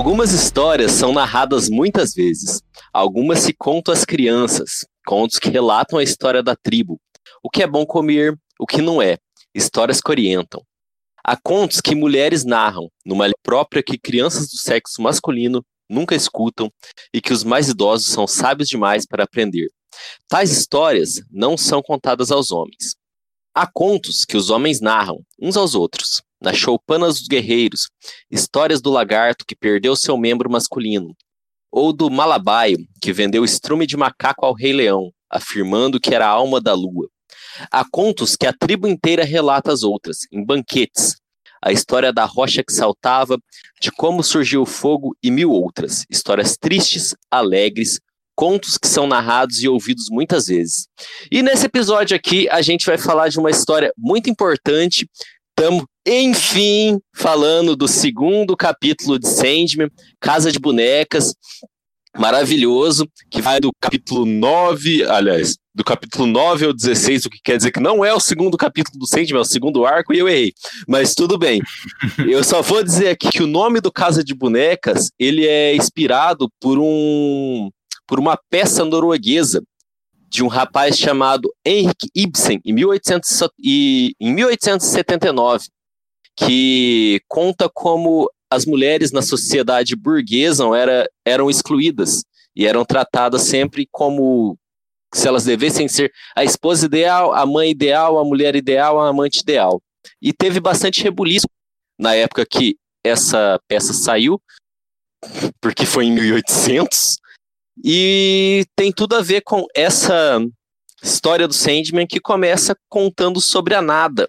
Algumas histórias são narradas muitas vezes. Algumas se contam às crianças, contos que relatam a história da tribo, o que é bom comer, o que não é, histórias que orientam. Há contos que mulheres narram, numa própria que crianças do sexo masculino nunca escutam e que os mais idosos são sábios demais para aprender. Tais histórias não são contadas aos homens. Há contos que os homens narram uns aos outros, nas Choupanas dos Guerreiros, histórias do lagarto que perdeu seu membro masculino, ou do Malabaio, que vendeu estrume de macaco ao Rei Leão, afirmando que era a alma da lua. Há contos que a tribo inteira relata às outras, em banquetes. A história da rocha que saltava, de como surgiu o fogo e mil outras. Histórias tristes, alegres, contos que são narrados e ouvidos muitas vezes. E nesse episódio aqui, a gente vai falar de uma história muito importante Estamos, enfim, falando do segundo capítulo de Sandman, Casa de Bonecas, maravilhoso, que vai do capítulo 9, aliás, do capítulo 9 ao 16, o que quer dizer que não é o segundo capítulo do Sandman, é o segundo arco, e eu errei. Mas tudo bem. eu só vou dizer aqui que o nome do Casa de Bonecas, ele é inspirado por um por uma peça norueguesa de um rapaz chamado Henrik Ibsen, em, 1800, e, em 1879, que conta como as mulheres na sociedade burguesa era, eram excluídas e eram tratadas sempre como se elas devessem ser a esposa ideal, a mãe ideal, a mulher ideal, a amante ideal. E teve bastante rebuliço na época que essa peça saiu, porque foi em 1800, e tem tudo a ver com essa história do Sandman que começa contando sobre a nada.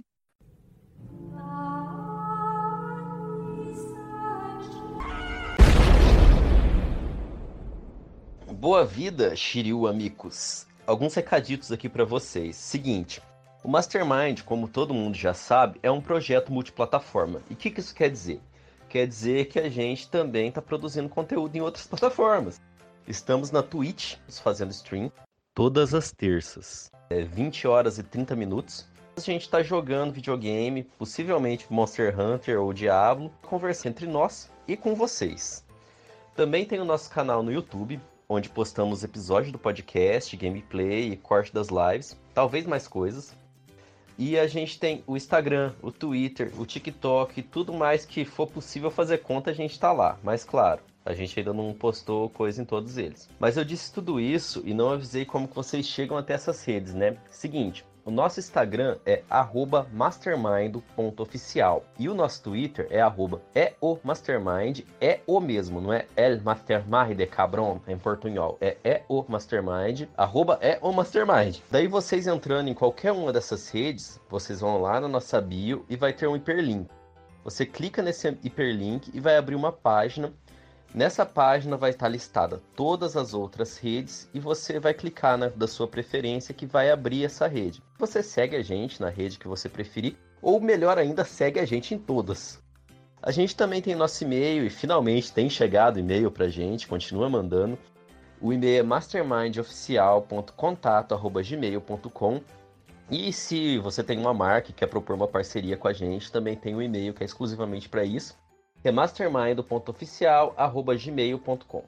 Boa vida, Shiryu amigos. Alguns recaditos aqui para vocês. Seguinte, o Mastermind, como todo mundo já sabe, é um projeto multiplataforma. E o que, que isso quer dizer? Quer dizer que a gente também está produzindo conteúdo em outras plataformas. Estamos na Twitch fazendo stream todas as terças. É 20 horas e 30 minutos. A gente está jogando videogame, possivelmente Monster Hunter ou Diablo, conversando entre nós e com vocês. Também tem o nosso canal no YouTube, onde postamos episódios do podcast, gameplay corte das lives, talvez mais coisas. E a gente tem o Instagram, o Twitter, o TikTok, tudo mais que for possível fazer conta, a gente está lá. Mas claro, a gente ainda não postou coisa em todos eles. Mas eu disse tudo isso e não avisei como que vocês chegam até essas redes, né? Seguinte, o nosso Instagram é mastermind.oficial e o nosso Twitter é arroba é o é mesmo, não é el mastermind de cabron em portunhol, é é o mastermind, é o mastermind. Daí vocês entrando em qualquer uma dessas redes, vocês vão lá na nossa bio e vai ter um hiperlink. Você clica nesse hiperlink e vai abrir uma página Nessa página vai estar listada todas as outras redes e você vai clicar na da sua preferência que vai abrir essa rede. Você segue a gente na rede que você preferir ou melhor ainda, segue a gente em todas. A gente também tem nosso e-mail e finalmente tem chegado e-mail pra gente, continua mandando. O e-mail é mastermindoficial.contato@gmail.com. E se você tem uma marca e quer propor uma parceria com a gente, também tem um e-mail que é exclusivamente para isso remastermind.oficial.gmail.com.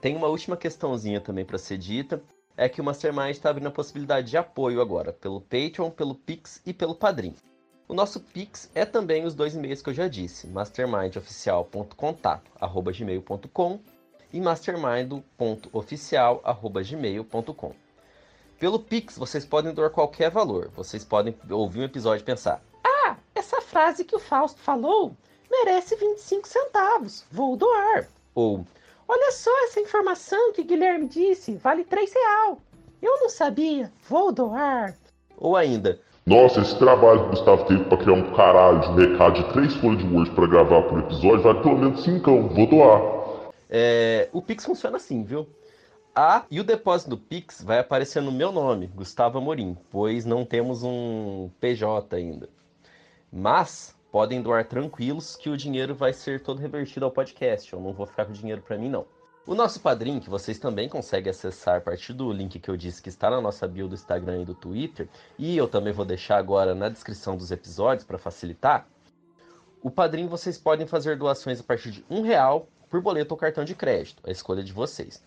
Tem uma última questãozinha também para ser dita, é que o Mastermind está abrindo a possibilidade de apoio agora, pelo Patreon, pelo Pix e pelo Padrim. O nosso Pix é também os dois e-mails que eu já disse, mastermindoficial.contato.gmail.com e mastermind.oficial.gmail.com. Pelo Pix, vocês podem doar qualquer valor. Vocês podem ouvir um episódio e pensar: Ah, essa frase que o Fausto falou merece 25 centavos, vou doar. Ou, olha só essa informação que Guilherme disse, vale 3 real. Eu não sabia, vou doar. Ou ainda, nossa, esse trabalho que o Gustavo teve para criar um caralho de recado de três folhas de Word para gravar por episódio vale pelo menos 5, vou doar. É, o Pix funciona assim, viu? Ah, e o depósito do Pix vai aparecer no meu nome, Gustavo Amorim, pois não temos um PJ ainda. Mas podem doar tranquilos que o dinheiro vai ser todo revertido ao podcast. Eu não vou ficar com dinheiro para mim, não. O nosso padrinho, que vocês também conseguem acessar a partir do link que eu disse que está na nossa bio do Instagram e do Twitter, e eu também vou deixar agora na descrição dos episódios para facilitar. O padrinho vocês podem fazer doações a partir de um real por boleto ou cartão de crédito, a escolha de vocês.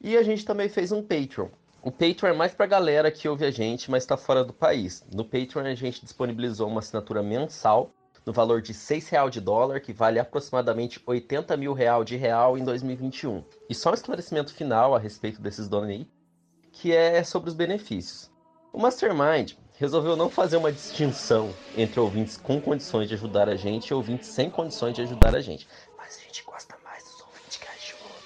E a gente também fez um Patreon. O Patreon é mais para galera que ouve a gente, mas está fora do país. No Patreon a gente disponibilizou uma assinatura mensal no valor de R$ real de dólar, que vale aproximadamente 80 mil real de real em 2021. E só um esclarecimento final a respeito desses donate, que é sobre os benefícios. O Mastermind resolveu não fazer uma distinção entre ouvintes com condições de ajudar a gente e ouvintes sem condições de ajudar a gente. Mas a gente gosta mais dos ouvintes que ajudam.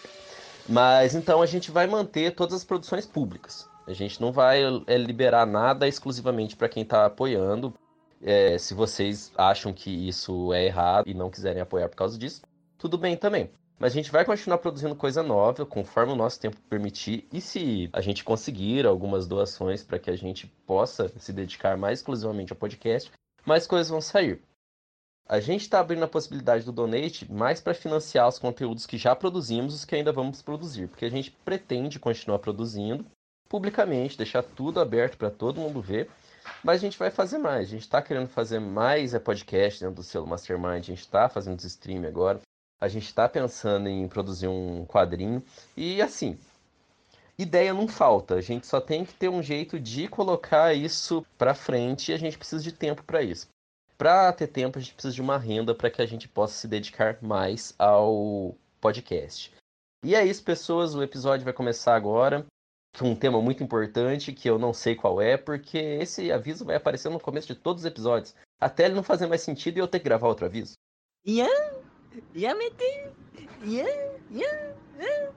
Mas então a gente vai manter todas as produções públicas. A gente não vai é, liberar nada exclusivamente para quem está apoiando. É, se vocês acham que isso é errado e não quiserem apoiar por causa disso, tudo bem também. Mas a gente vai continuar produzindo coisa nova conforme o nosso tempo permitir. E se a gente conseguir algumas doações para que a gente possa se dedicar mais exclusivamente ao podcast, mais coisas vão sair. A gente está abrindo a possibilidade do donate mais para financiar os conteúdos que já produzimos e os que ainda vamos produzir, porque a gente pretende continuar produzindo publicamente, deixar tudo aberto para todo mundo ver mas a gente vai fazer mais. A gente está querendo fazer mais é podcast dentro do selo Mastermind. A gente está fazendo os stream agora. A gente está pensando em produzir um quadrinho. E assim, ideia não falta. A gente só tem que ter um jeito de colocar isso para frente e a gente precisa de tempo para isso. Para ter tempo, a gente precisa de uma renda para que a gente possa se dedicar mais ao podcast. E é isso, pessoas. O episódio vai começar agora um tema muito importante que eu não sei qual é, porque esse aviso vai aparecer no começo de todos os episódios. Até ele não fazer mais sentido e eu ter que gravar outro aviso. Yeah, yeah, yeah, yeah, yeah.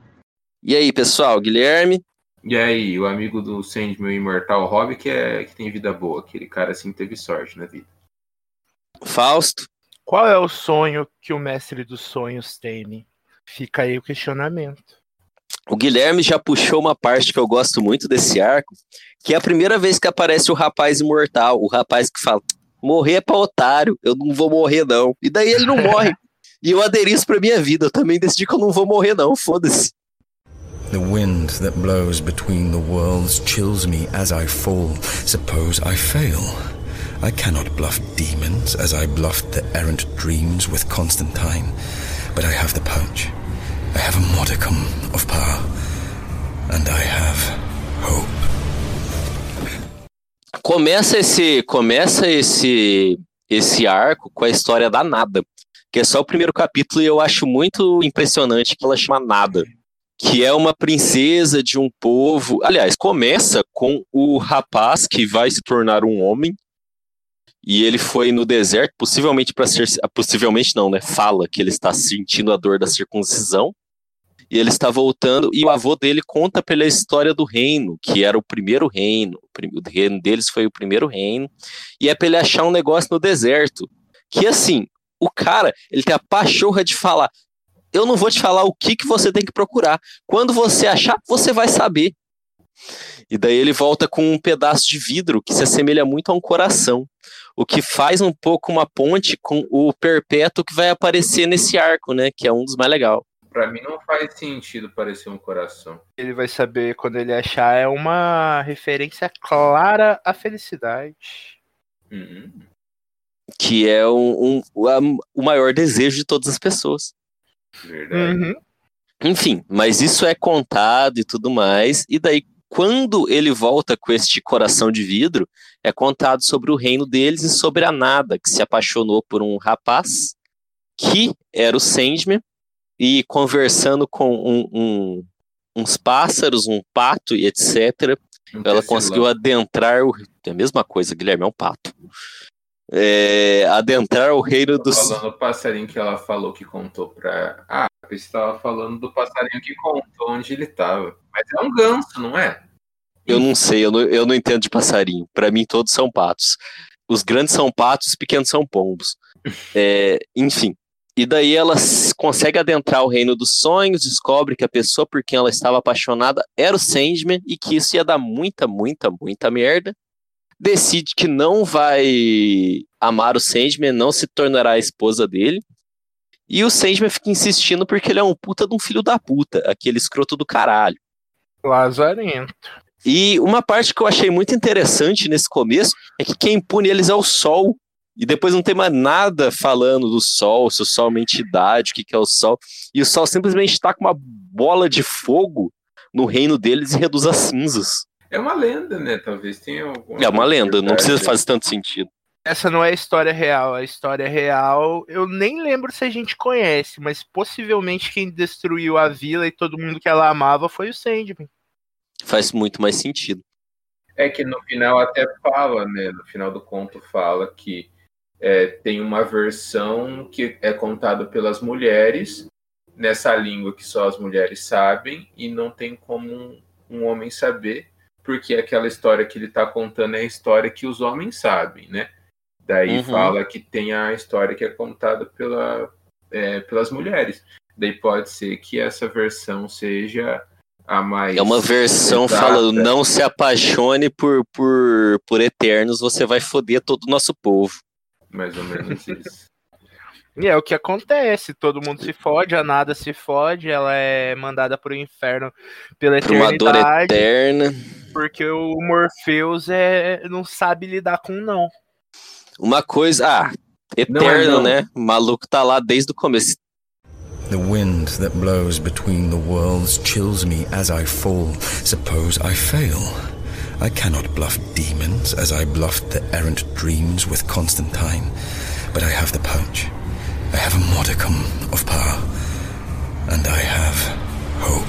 E aí, pessoal, Guilherme? E aí, o amigo do Sandman Imortal Hobby que, é, que tem vida boa, aquele cara assim teve sorte na vida. Fausto? Qual é o sonho que o mestre dos sonhos teme? Fica aí o questionamento. O Guilherme já puxou uma parte que eu gosto muito desse arco, que é a primeira vez que aparece o rapaz imortal, o rapaz que fala: morrer é pra otário, eu não vou morrer não. E daí ele não morre. e eu aderi isso pra minha vida, eu também decidi que eu não vou morrer não, foda-se. The wind that blows between the worlds chills me as I fall. Suppose I fail. I cannot bluff demons as I bluffed the errant dreams with Constantine, but I have the punch. I have a modicum of power. And I have hope. Começa esse, começa esse, esse arco com a história da Nada, que é só o primeiro capítulo e eu acho muito impressionante que ela chama Nada, que é uma princesa de um povo. Aliás, começa com o rapaz que vai se tornar um homem e ele foi no deserto, possivelmente para ser, possivelmente não, né? Fala que ele está sentindo a dor da circuncisão e ele está voltando, e o avô dele conta pela história do reino, que era o primeiro reino, o reino deles foi o primeiro reino, e é para ele achar um negócio no deserto, que assim, o cara, ele tem a pachorra de falar, eu não vou te falar o que, que você tem que procurar, quando você achar, você vai saber. E daí ele volta com um pedaço de vidro que se assemelha muito a um coração, o que faz um pouco uma ponte com o perpétuo que vai aparecer nesse arco, né, que é um dos mais legais. Pra mim não faz sentido parecer um coração. Ele vai saber quando ele achar. É uma referência clara à felicidade. Uhum. Que é um, um, o maior desejo de todas as pessoas. Verdade. Uhum. Enfim, mas isso é contado e tudo mais. E daí, quando ele volta com este coração de vidro, é contado sobre o reino deles e sobre a Nada, que se apaixonou por um rapaz que era o Sandman, e conversando com um, um, uns pássaros, um pato e etc. ela conseguiu adentrar o. É a mesma coisa, Guilherme, é um pato. É, adentrar o reino dos. Falando do passarinho que ela falou que contou pra. Ah, você estava falando do passarinho que contou onde ele estava. Mas é um ganso, não é? Eu não sei, eu não, eu não entendo de passarinho. Para mim, todos são patos. Os grandes são patos, os pequenos são pombos. É, enfim, E daí ela consegue adentrar o reino dos sonhos, descobre que a pessoa por quem ela estava apaixonada era o Sandman e que isso ia dar muita, muita, muita merda. Decide que não vai amar o Sandman, não se tornará a esposa dele. E o Sandman fica insistindo porque ele é um puta de um filho da puta, aquele escroto do caralho. Lazarento. E uma parte que eu achei muito interessante nesse começo é que quem pune eles é o Sol. E depois não tem mais nada falando do Sol, se o Sol é uma entidade, o que, que é o Sol. E o Sol simplesmente está com uma bola de fogo no reino deles e reduz a cinzas. É uma lenda, né? Talvez tenha alguma. É uma lenda, não precisa fazer tanto sentido. Essa não é a história real. A história real, eu nem lembro se a gente conhece, mas possivelmente quem destruiu a vila e todo mundo que ela amava foi o Sandman. Faz muito mais sentido. É que no final até fala, né? No final do conto fala que é, tem uma versão que é contada pelas mulheres nessa língua que só as mulheres sabem e não tem como um, um homem saber, porque aquela história que ele está contando é a história que os homens sabem, né? Daí Uhum. fala que tem a história que é contada pela, é, pelas mulheres. Daí pode ser que essa versão seja a mais. É uma versão exata. falando, não se apaixone por, por, por eternos, você vai foder todo o nosso povo. Mais ou menos isso. E é o que acontece, todo mundo se fode, a nada se fode, ela é mandada pro inferno pela Por uma dor eternidade, eterna. porque o Morpheus é, não sabe lidar com não. Uma coisa. Ah, Não é eterno, não. né? O maluco tá lá desde o começo. The wind that blows between the worlds chills me as I fall. Suppose I fail. I cannot bluff demons as I bluffed the errant dreams with Constantine. But I have the pouch. I have a modicum of power. And I have hope.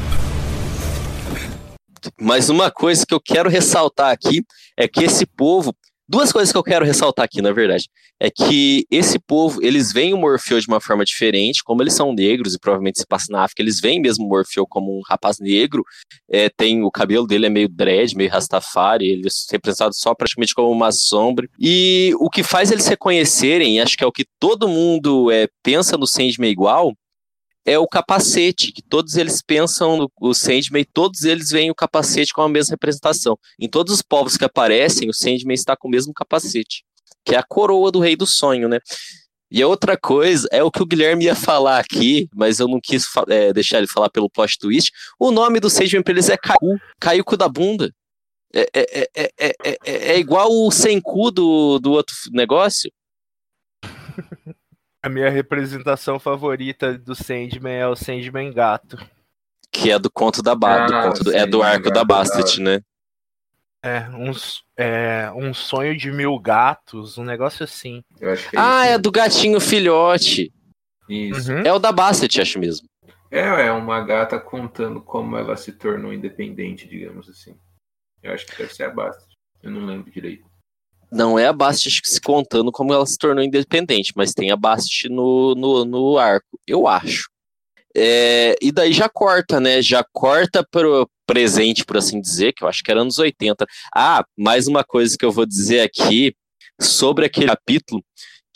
Mas uma coisa que eu quero ressaltar aqui é que esse povo. Duas coisas que eu quero ressaltar aqui, na verdade. É que esse povo, eles veem o Morfeu de uma forma diferente, como eles são negros e provavelmente se passa na África, eles veem mesmo o Morfeu como um rapaz negro. É, tem O cabelo dele é meio dread, meio rastafari, ele é representado só praticamente como uma sombra. E o que faz eles reconhecerem, acho que é o que todo mundo é, pensa no Sandman igual, é o capacete, que todos eles pensam no o Sandman todos eles veem o capacete com a mesma representação. Em todos os povos que aparecem, o Sandman está com o mesmo capacete, que é a coroa do Rei do Sonho, né? E a outra coisa é o que o Guilherme ia falar aqui, mas eu não quis é, deixar ele falar pelo plot twist. O nome do Sandman pra eles é Caiu, caiu cu da bunda. É, é, é, é, é, é- é igual o sem cu do, do outro negócio. A minha representação favorita do Sandman é o Sandman gato. Que é do conto da ba do Ah, conto do- é do arco da gato, Bastet, né? É, uns, é, um sonho de mil gatos, um negócio assim. É Ah, isso. é do gatinho filhote. Isso. Uhum. É o da Bastet, acho mesmo. É, é uma gata contando como ela se tornou independente, digamos assim. Eu acho que deve ser a Basta. Eu não lembro direito. Não é a Bastet se contando como ela se tornou independente, mas tem a Bastet no, no, no arco, eu acho. É, e daí já corta, né? Já corta pro presente, por assim dizer, que eu acho que era anos 80. Ah, mais uma coisa que eu vou dizer aqui sobre aquele capítulo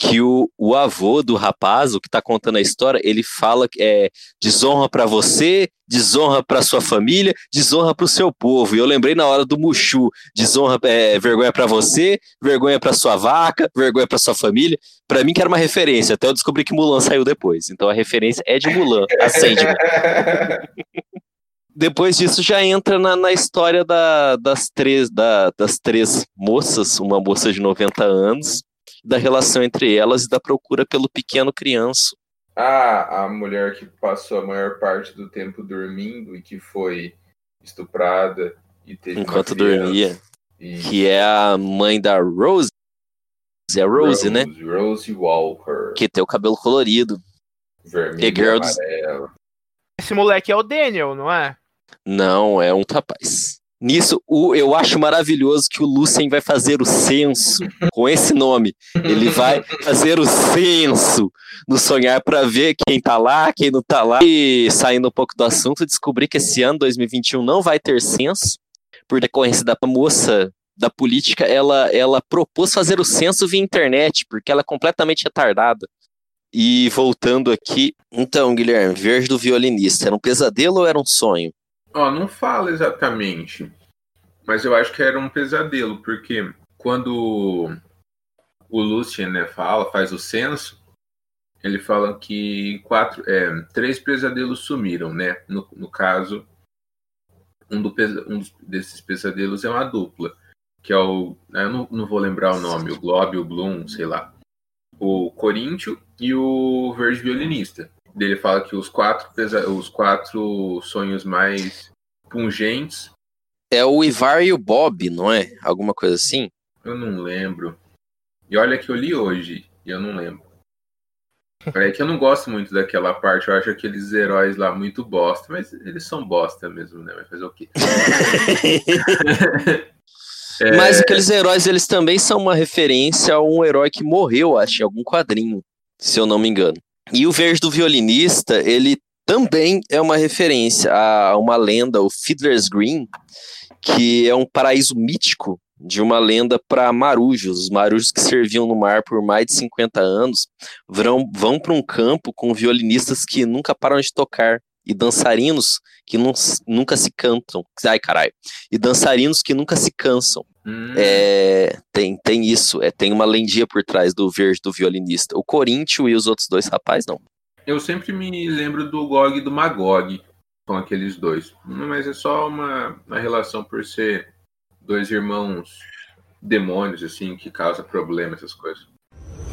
que o, o avô do rapaz, o que tá contando a história, ele fala que é desonra pra você, desonra pra sua família, desonra pro seu povo. E eu lembrei na hora do Mushu, desonra, é, vergonha pra você, vergonha pra sua vaca, vergonha pra sua família. Pra mim que era uma referência, até eu descobri que Mulan saiu depois. Então a referência é de Mulan, a Sandman. Depois disso já entra na, na história da- das, três, da- das três moças, uma moça de 90 anos, da relação entre elas e da procura pelo pequeno criança. Ah, a mulher que passou a maior parte do tempo dormindo e que foi estuprada e teve Enquanto dormia. E Que é a mãe da Rose. É a Rose, né? Rose Walker. Que tem o cabelo colorido. Vermelho e amarelo. Esse moleque é o Daniel, não é? Não, é um rapaz. Nisso, o, eu acho maravilhoso que o Lucien vai fazer o censo com esse nome. Ele vai fazer o censo no sonhar para ver quem tá lá, quem não tá lá. E saindo um pouco do assunto, descobri que esse ano, 2021, não vai ter censo, por decorrência da moça da política, ela, ela propôs fazer o censo via internet, porque ela é completamente retardada. E voltando aqui, então, Guilherme, Verde do Violinista, era um pesadelo ou era um sonho? Ó, não fala exatamente, mas eu acho que era um pesadelo, porque quando o Lucien né, fala, faz o censo, ele fala que quatro, é, três pesadelos sumiram, né? No, no caso, um, do, um desses pesadelos é uma dupla, que é o. Eu não, não vou lembrar o nome, o Globe, o Bloom, sei lá. O Coríntio e o Verde Violinista. Ele fala que os quatro, os quatro sonhos mais pungentes, É o Ivar e o Bob, não é? Alguma coisa assim? eu não lembro. E olha que eu li hoje, e eu não lembro. É que eu não gosto muito daquela parte, eu acho aqueles heróis lá muito bosta, mas eles são bosta mesmo, né? Vai fazer o quê? É, Mas aqueles heróis, eles também são uma referência a um herói que morreu, acho, em algum quadrinho, se eu não me engano. E o Verde do Violinista, ele também é uma referência a uma lenda, o Fiddler's Green, que é um paraíso mítico de uma lenda para marujos. Os marujos que serviam no mar por mais de 50 anos vão, vão para um campo com violinistas que nunca param de tocar e dançarinos que nun- nunca se cantam. Ai, caralho. E dançarinos que nunca se cansam. Hum, É, tem, tem isso, é, tem uma lendinha por trás do verde do violinista. O Coríntio e os outros dois rapazes, não. Eu sempre me lembro do Gog e do Magog com aqueles dois. Mas é só uma, uma relação por ser dois irmãos demônios, assim, que causa problema, essas coisas.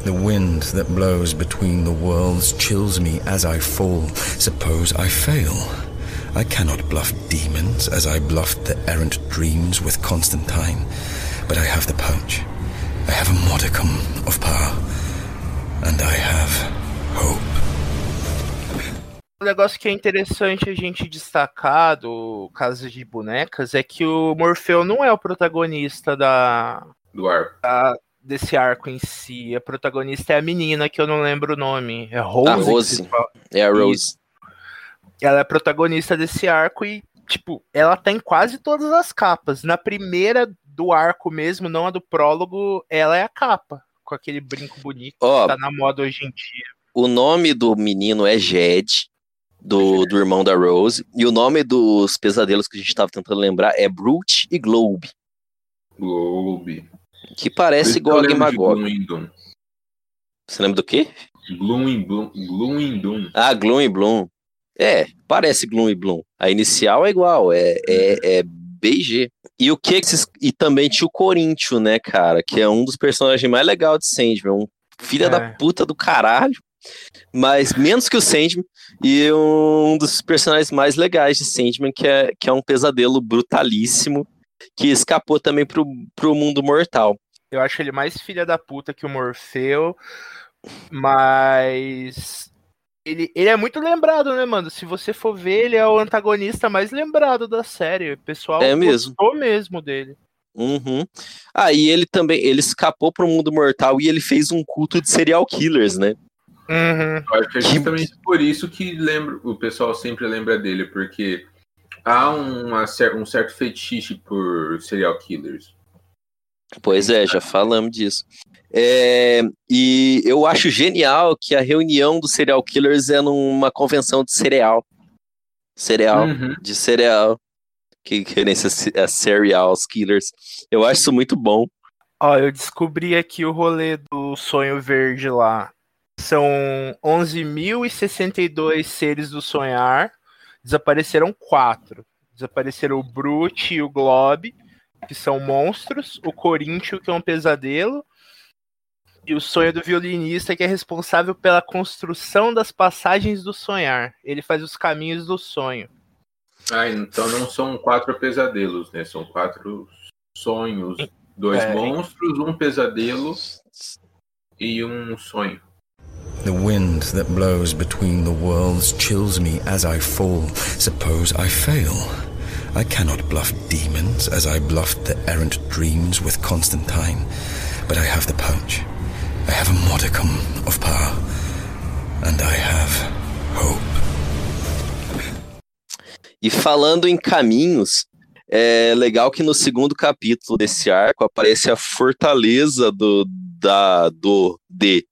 The wind that blows between the worlds chills me as I fall. Suppose I fail. I cannot bluff demons as I bluffed the errant dreams with Constantine, but I have the punch. I have a modicum of power, and I have hope. Um negócio que é interessante a gente destacar do caso de bonecas é que o Morfeu não é o protagonista da, Do arco. desse arco em si. A protagonista é a menina, que eu não lembro o nome. É Rose. A que Rose. se fala. É a Rose. Ela é a protagonista desse arco e, tipo, ela tá em quase todas as capas. Na primeira do arco mesmo, não a do prólogo, ela é a capa. Com aquele brinco bonito Ó, que tá na moda hoje em dia. o nome do menino é Jed, do, do irmão da Rose, e o nome dos pesadelos que a gente tava tentando lembrar é Brute e Globe, Globe. que parece Gog e Magog. Você lembra do quê? Gloom e Bloom. Gloom e Doom. Ah, Gloom e Bloom. É, parece Gloom e Bloom. A inicial é igual, é, é, é BG. E o que E também tinha o Coríntio, né, cara? Que é um dos personagens mais legais de Sandman. Um filho É. da puta do caralho. Mas menos que o Sandman. E um dos personagens mais legais de Sandman, que é, que é um pesadelo brutalíssimo. Que escapou também pro, pro mundo mortal. Eu acho ele mais filha da puta que o Morfeu, mas ele, ele é muito lembrado, né, mano? Se você for ver, ele é o antagonista mais lembrado da série. O pessoal É mesmo. gostou mesmo dele. Uhum. Ah, e ele também, ele escapou pro mundo mortal e ele fez um culto de serial killers, né? Uhum. Eu acho que é Que- justamente por isso que lembra, o pessoal sempre lembra dele, porque há uma um certo fetiche por serial killers. Pois é, já falamos disso. É, e eu acho genial que a reunião dos serial killers é numa convenção de cereal. Cereal, Uhum. de cereal. Que ser a serial killers. Eu acho isso muito bom. Ó, eu descobri aqui o rolê do sonho verde lá. São 11.062 seres do sonhar. Desapareceram quatro. Desapareceram o Brute e o Globe, que são monstros. O Coríntio, que é um pesadelo. E o sonho do violinista, que é responsável pela construção das passagens do sonhar. Ele faz os caminhos do sonho. Ah, então não são quatro pesadelos, né? São quatro sonhos. Dois É. monstros, um pesadelo e um sonho. The wind that blows between the worlds chills me as I fall. Suppose I fail. I cannot bluff demons as I bluffed the errant dreams with Constantine, but I have the punch. I have a modicum of power, and I have hope. E falando em caminhos, é legal que no segundo capítulo desse arco aparece a fortaleza do, da, do de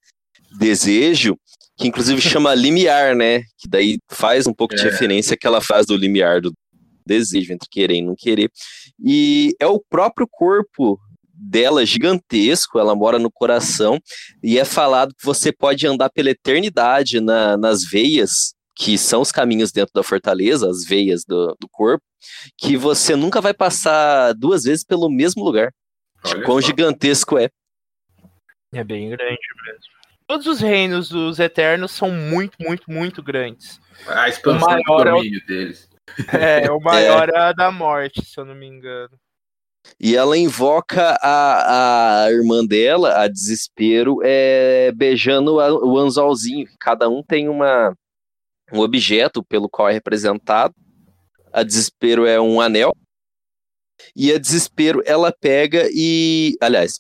desejo, que inclusive chama limiar, né? Que daí faz um pouco de É. referência àquela frase do limiar do desejo entre querer e não querer. E é o próprio corpo dela gigantesco, ela mora no coração, e é falado que você pode andar pela eternidade na- nas veias, que são os caminhos dentro da fortaleza, as veias do, do corpo, que você nunca vai passar duas vezes pelo mesmo lugar. De quão só. gigantesco é. É bem grande mesmo. Todos os reinos dos Eternos são muito, muito, muito grandes. A expansão O maior do é o- domínio deles. É, o maior é a da morte, se eu não me engano. E ela invoca a, a irmã dela, a Desespero, é, beijando a- o anzolzinho. Cada um tem uma, um objeto pelo qual é representado. A Desespero é um anel. E a Desespero, ela pega e... Aliás,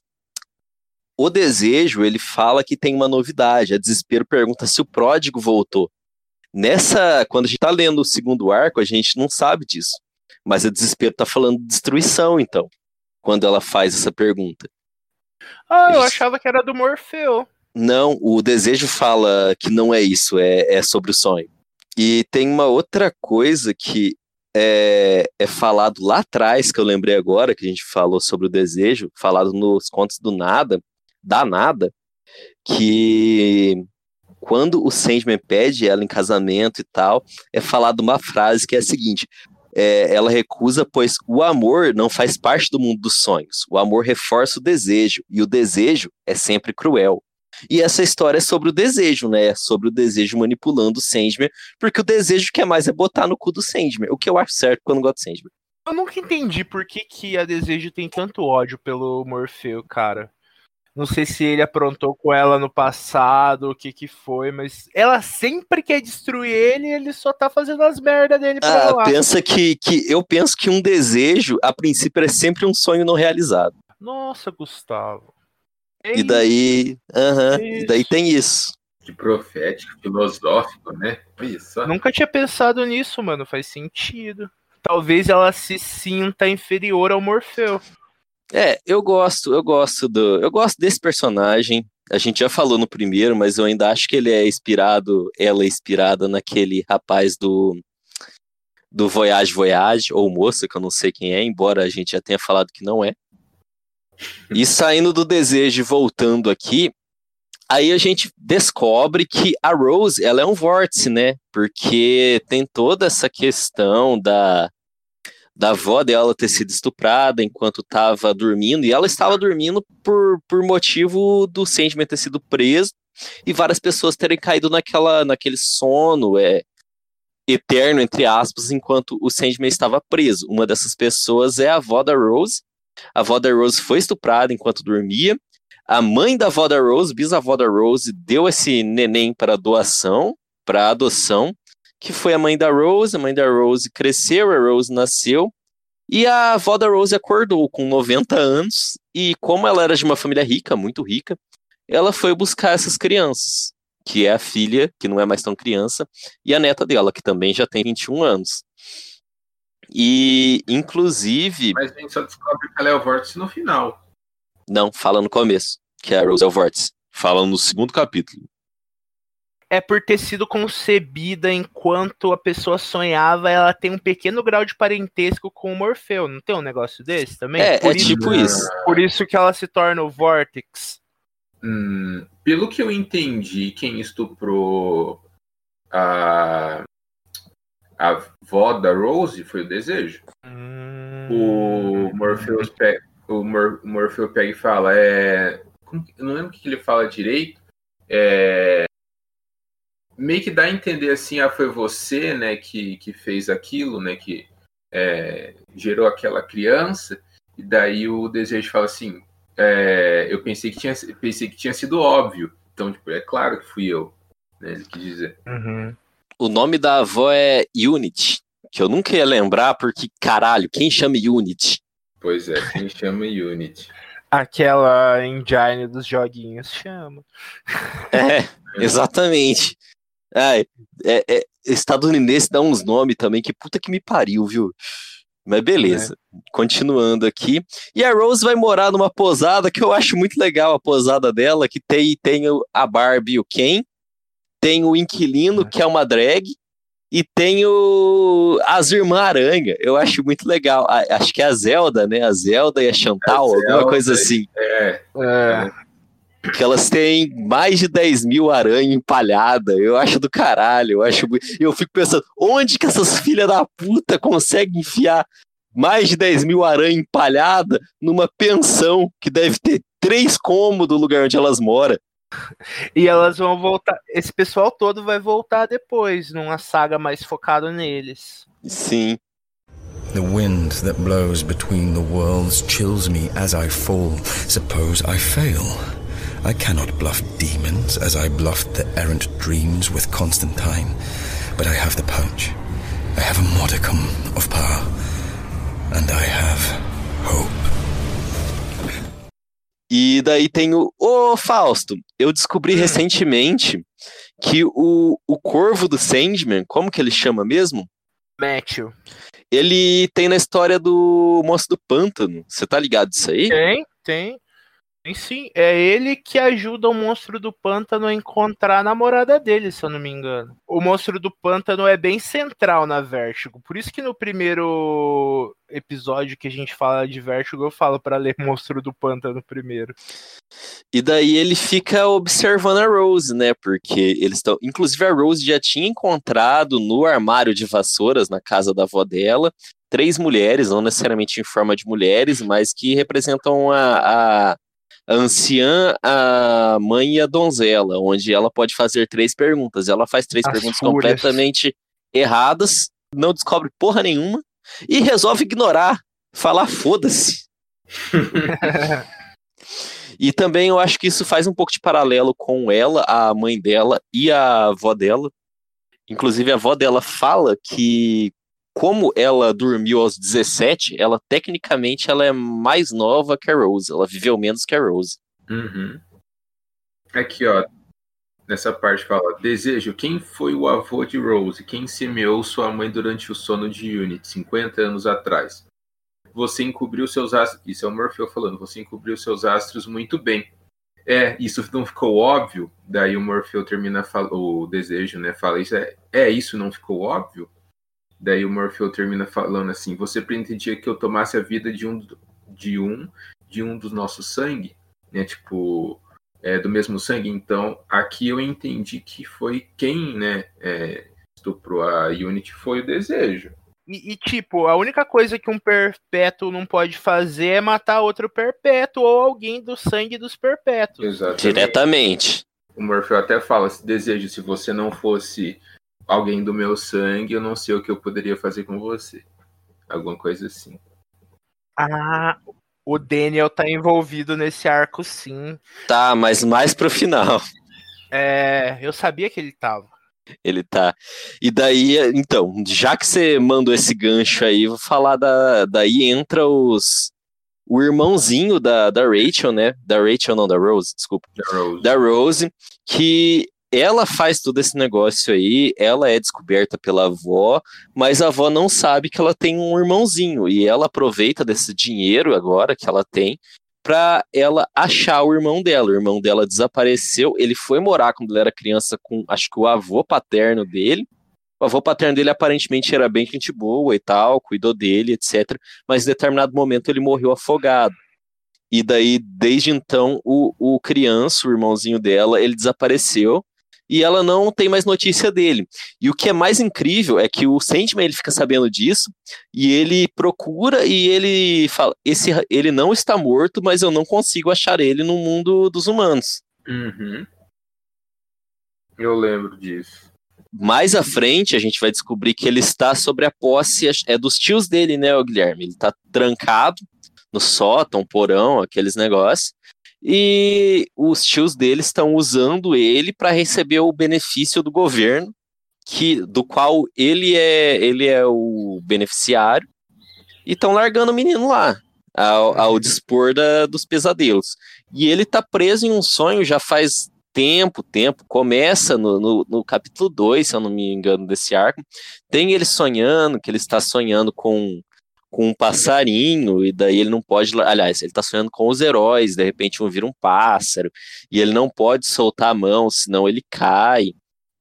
o Desejo, ele fala que tem uma novidade. A Desespero pergunta se o Pródigo voltou. Nessa... Quando a gente tá lendo o segundo arco, a gente não sabe disso. Mas a Desespero tá falando de destruição, então, quando ela faz essa pergunta. Ah, eu Isso. achava que era do Morfeu. Não, o desejo fala que não é isso, é, é sobre o sonho. E tem uma outra coisa que é, é falado lá atrás, que eu lembrei agora, que a gente falou sobre o desejo, falado nos contos do nada, da nada, que quando o Sandman pede ela em casamento e tal, é falado uma frase que é a seguinte: é, ela recusa, pois o amor não faz parte do mundo dos sonhos. O amor reforça o desejo, e o desejo é sempre cruel. E essa história é sobre o desejo, né? É sobre o desejo manipulando o Sandman, porque o desejo que é mais é botar no cu do Sandman, o que eu acho certo quando gosto do Sandman. Eu nunca entendi por que, que a Desejo tem tanto ódio pelo Morfeu, cara. Não sei se ele aprontou com ela no passado, o que que foi, mas ela sempre quer destruir ele e ele só tá fazendo as merdas dele pra Ah, lá. pensa que, que eu penso que um desejo, a princípio, é sempre um sonho não realizado. Nossa, Gustavo. É E daí, aham, é e daí isso. tem isso. De profético, filosófico, né? Só. Nunca tinha pensado nisso, mano. Faz sentido. Talvez ela se sinta inferior ao Morfeu. É, eu gosto, eu gosto do, eu gosto desse personagem. A gente já falou no primeiro, mas eu ainda acho que ele é inspirado, ela é inspirada naquele rapaz do do Voyage Voyage ou moça, que eu não sei quem é, embora a gente já tenha falado que não é. E saindo do desejo e voltando aqui, aí a gente descobre que a Rose, ela é um vórtice, né? Porque tem toda essa questão da da avó dela ter sido estuprada enquanto estava dormindo, e ela estava dormindo por, por motivo do Sandman ter sido preso e várias pessoas terem caído naquela, naquele sono é, eterno, entre aspas, enquanto o Sandman estava preso. Uma dessas pessoas é a avó da Rose. A avó da Rose foi estuprada enquanto dormia. A mãe da avó da Rose, bisavó da Rose, deu esse neném para doação, para adoção que foi a mãe da Rose, a mãe da Rose cresceu, a Rose nasceu, e a avó da Rose acordou com 90 anos, e como ela era de uma família rica, muito rica, ela foi buscar essas crianças, que é a filha, que não é mais tão criança, e a neta dela, que também já tem 21 anos. E, inclusive, Mas a gente só descobre que ela é o vórtice no final. não, fala no começo, que a Rose é o vórtice. Fala no segundo capítulo. É por ter sido concebida enquanto a pessoa sonhava, ela tem um pequeno grau de parentesco com o Morfeu. Não tem um negócio desse também? É, por é isso, tipo isso. Por isso que ela se torna o Vortex. Hum, pelo que eu entendi, quem estuprou a, a avó da Rose foi o desejo. Hum. O Morpheus pega, o Mor, o Morfeu pega e fala, é, eu não lembro o que ele fala direito. É, meio que dá a entender assim, ah, foi você, né, que, que fez aquilo, né, que é, gerou aquela criança. E daí o desejo fala assim, é, eu pensei que tinha, pensei que tinha sido óbvio. Então, tipo, é claro que fui eu, né, ele quis dizer. Uhum. O nome da avó é Unity, que eu nunca ia lembrar, porque, caralho, quem chama Unity? Pois é, quem chama Unity. Aquela engine dos joguinhos chama. É, exatamente. Ai, é, é, estadunidense dá uns nomes também, que puta que me pariu, viu? Mas beleza, continuando aqui. E a Rose vai morar numa posada que eu acho muito legal, a posada dela, que tem, tem a Barbie e o Ken, tem o inquilino, que é uma drag, e tem o, as Irmã Aranha. Eu acho muito legal. A- acho que é a Zelda, né? A Zelda e a Chantal, A alguma Zelda coisa assim. É, É. Que elas têm mais de 10 mil aranha empalhada. Eu acho do caralho. Eu, acho... eu fico pensando, onde que essas filhas da puta conseguem enfiar mais de 10 mil aranha empalhada numa pensão que deve ter três cômodos do lugar onde elas moram? E elas vão voltar. Esse pessoal todo vai voltar depois, numa saga mais focada neles. Sim. The wind that blows between the worlds chills me as I fall. Suppose I fail. I cannot bluff demons as I bluffed the errant dreams with Constantine, but I have the punch. I have a modicum of power, and I have hope. E daí tem o. Ô, Fausto, eu descobri recentemente que o, o corvo do Sandman, como que ele chama mesmo? Matthew. Ele tem na história do Monstro do Pântano. Você tá ligado disso aí? Tem, tem. Sim. É ele que ajuda o monstro do pântano a encontrar a namorada dele, se eu não me engano. O monstro do pântano é bem central na Vertigo. Por isso que no primeiro episódio que a gente fala de Vertigo, eu falo pra ler Monstro do Pântano primeiro. E daí ele fica observando a Rose, né? Porque eles estão. Inclusive, a Rose já tinha encontrado no armário de vassouras, na casa da avó dela, três mulheres, não necessariamente em forma de mulheres, mas que representam a, a, a anciã, a mãe e a donzela, onde ela pode fazer três perguntas. Ela faz três As perguntas fúrias. completamente erradas, não descobre porra nenhuma e resolve ignorar, falar foda-se. E também eu acho que isso faz um pouco de paralelo com ela, a mãe dela e a avó dela. Inclusive, a avó dela fala que, como ela dormiu aos 17, ela tecnicamente ela é mais nova que a Rose. Ela viveu menos que a Rose. Uhum. Aqui, ó. Nessa parte fala: Desejo, quem foi o avô de Rose? Quem semeou sua mãe durante o sono de Unity, 50 anos atrás? Você encobriu seus astros. Isso é o Morfeu falando. Você encobriu seus astros muito bem. É, isso não ficou óbvio? Daí o Morfeu termina fal- o desejo, né? Fala isso. É, é, isso não ficou óbvio? Daí o Morfeu termina falando assim: Você pretendia que eu tomasse a vida de um de um de um dos nossos sangue, né? Tipo, é, do mesmo sangue. Então, aqui eu entendi que foi quem, né, é, estuprou a Unity foi o desejo. E, e, tipo, a única coisa que um perpétuo não pode fazer é matar outro perpétuo ou alguém do sangue dos perpétuos. Exatamente. Diretamente. O Morfeu até fala: se desejo, se você não fosse alguém do meu sangue, eu não sei o que eu poderia fazer com você. Alguma coisa assim. Ah, o Daniel tá envolvido nesse arco, sim. Tá, mas mais pro final. É, eu sabia que ele tava. Ele tá. E daí, então, já que você mandou esse gancho aí, vou falar da. Daí entra os. O irmãozinho da, da Rachel, né? Da Rachel, não, da Rose, desculpa. Da Rose. Da Rose, que ela faz todo esse negócio aí, ela é descoberta pela avó, mas a avó não sabe que ela tem um irmãozinho. E ela aproveita desse dinheiro agora que ela tem pra ela achar o irmão dela. O irmão dela desapareceu, ele foi morar quando ele era criança com, acho que o avô paterno dele. O avô paterno dele aparentemente era bem gente boa e tal, cuidou dele, etc. Mas em determinado momento ele morreu afogado. E daí, desde então, o, o criança, o irmãozinho dela, ele desapareceu e ela não tem mais notícia dele. E o que é mais incrível é que o Sandman ele fica sabendo disso e ele procura e ele fala: esse, ele não está morto, mas eu não consigo achar ele no mundo dos humanos. Uhum. Eu lembro disso. Mais à frente, a gente vai descobrir que ele está sobre a posse é dos tios dele, né, Guilherme? Ele está trancado no sótão, porão, aqueles negócios. E os tios dele estão usando ele para receber o benefício do governo, que do qual ele é ele é o beneficiário, e estão largando o menino lá, ao, ao dispor da, dos pesadelos. E ele está preso em um sonho já faz tempo, tempo. Começa no, no, no capítulo 2, se eu não me engano, desse arco. Tem ele sonhando, que ele está sonhando com com um passarinho, e daí ele não pode. Aliás, ele tá sonhando com os heróis, de repente um vira um pássaro, e ele não pode soltar a mão, senão ele cai.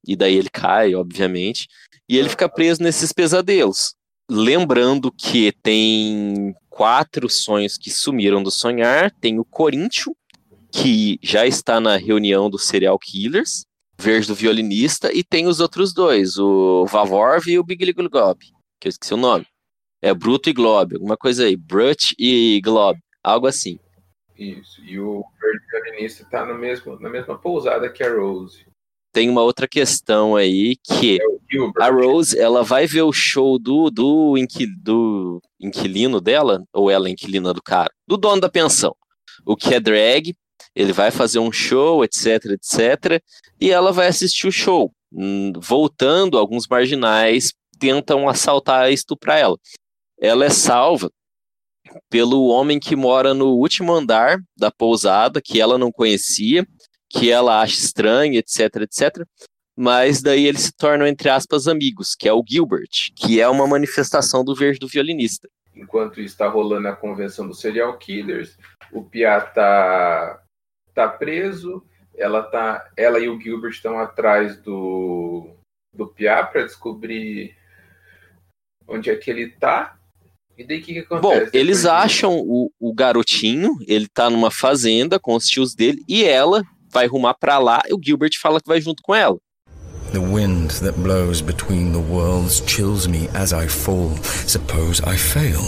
e daí ele cai, obviamente, e ele fica preso nesses pesadelos. Lembrando que tem quatro sonhos que sumiram do sonhar, tem o Coríntio, que já está na reunião dos serial killers, Verde do violinista, e tem os outros dois, o Vavorv e o Big Glob, que eu esqueci o nome. É Bruto e Glob, alguma coisa aí, Brut e Glob, algo assim. Isso. E o verde violinista tá no mesmo, na mesma pousada que a Rose. Tem uma outra questão aí que É a Rose, ela vai ver o show do, do, inqui- do inquilino dela, ou ela é inquilina do cara, do dono da pensão, o que é drag, ele vai fazer um show, etc, etc, e ela vai assistir o show. Hum, Voltando, alguns marginais tentam assaltar e estuprar ela. Ela é salva pelo homem que mora no último andar da pousada, que ela não conhecia, que ela acha estranho, etc, etc. Mas daí eles se tornam, entre aspas, amigos, que é o Gilbert, que é uma manifestação do verde do violinista. Enquanto está rolando a convenção dos serial killers, o Pia tá, tá preso, ela, tá, ela e o Gilbert estão atrás do, do Pia para descobrir onde é que ele tá. E daí o que, que acontece? Bom, eles acham o, o garotinho, ele tá numa fazenda com os tios dele, e ela vai rumar pra lá, e o Gilbert fala que vai junto com ela. The wind that blows between the worlds chills me as I fall. Suppose I fail.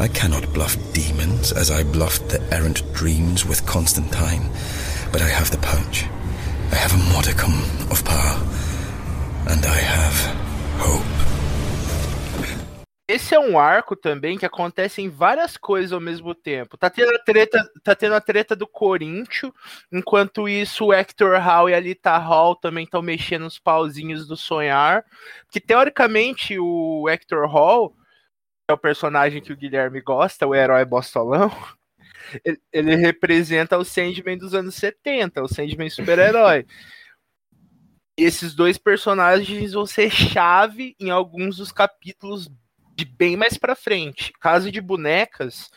I cannot bluff demons as I bluffed the errant dreams with Constantine, but I have the punch. I have a modicum of power, and I have hope. Esse é um arco também que acontece em várias coisas ao mesmo tempo. Tá tendo a treta, tá tendo a treta do Corinthians, enquanto isso o Hector Hall e a Lita Hall também estão mexendo os pauzinhos do sonhar. Que teoricamente o Hector Hall é o personagem que o Guilherme gosta, o herói bostolão. Ele, ele representa o Sandman dos anos 70, o Sandman super-herói. Esses dois personagens vão ser chave em alguns dos capítulos de bem mais pra frente. Caso de bonecas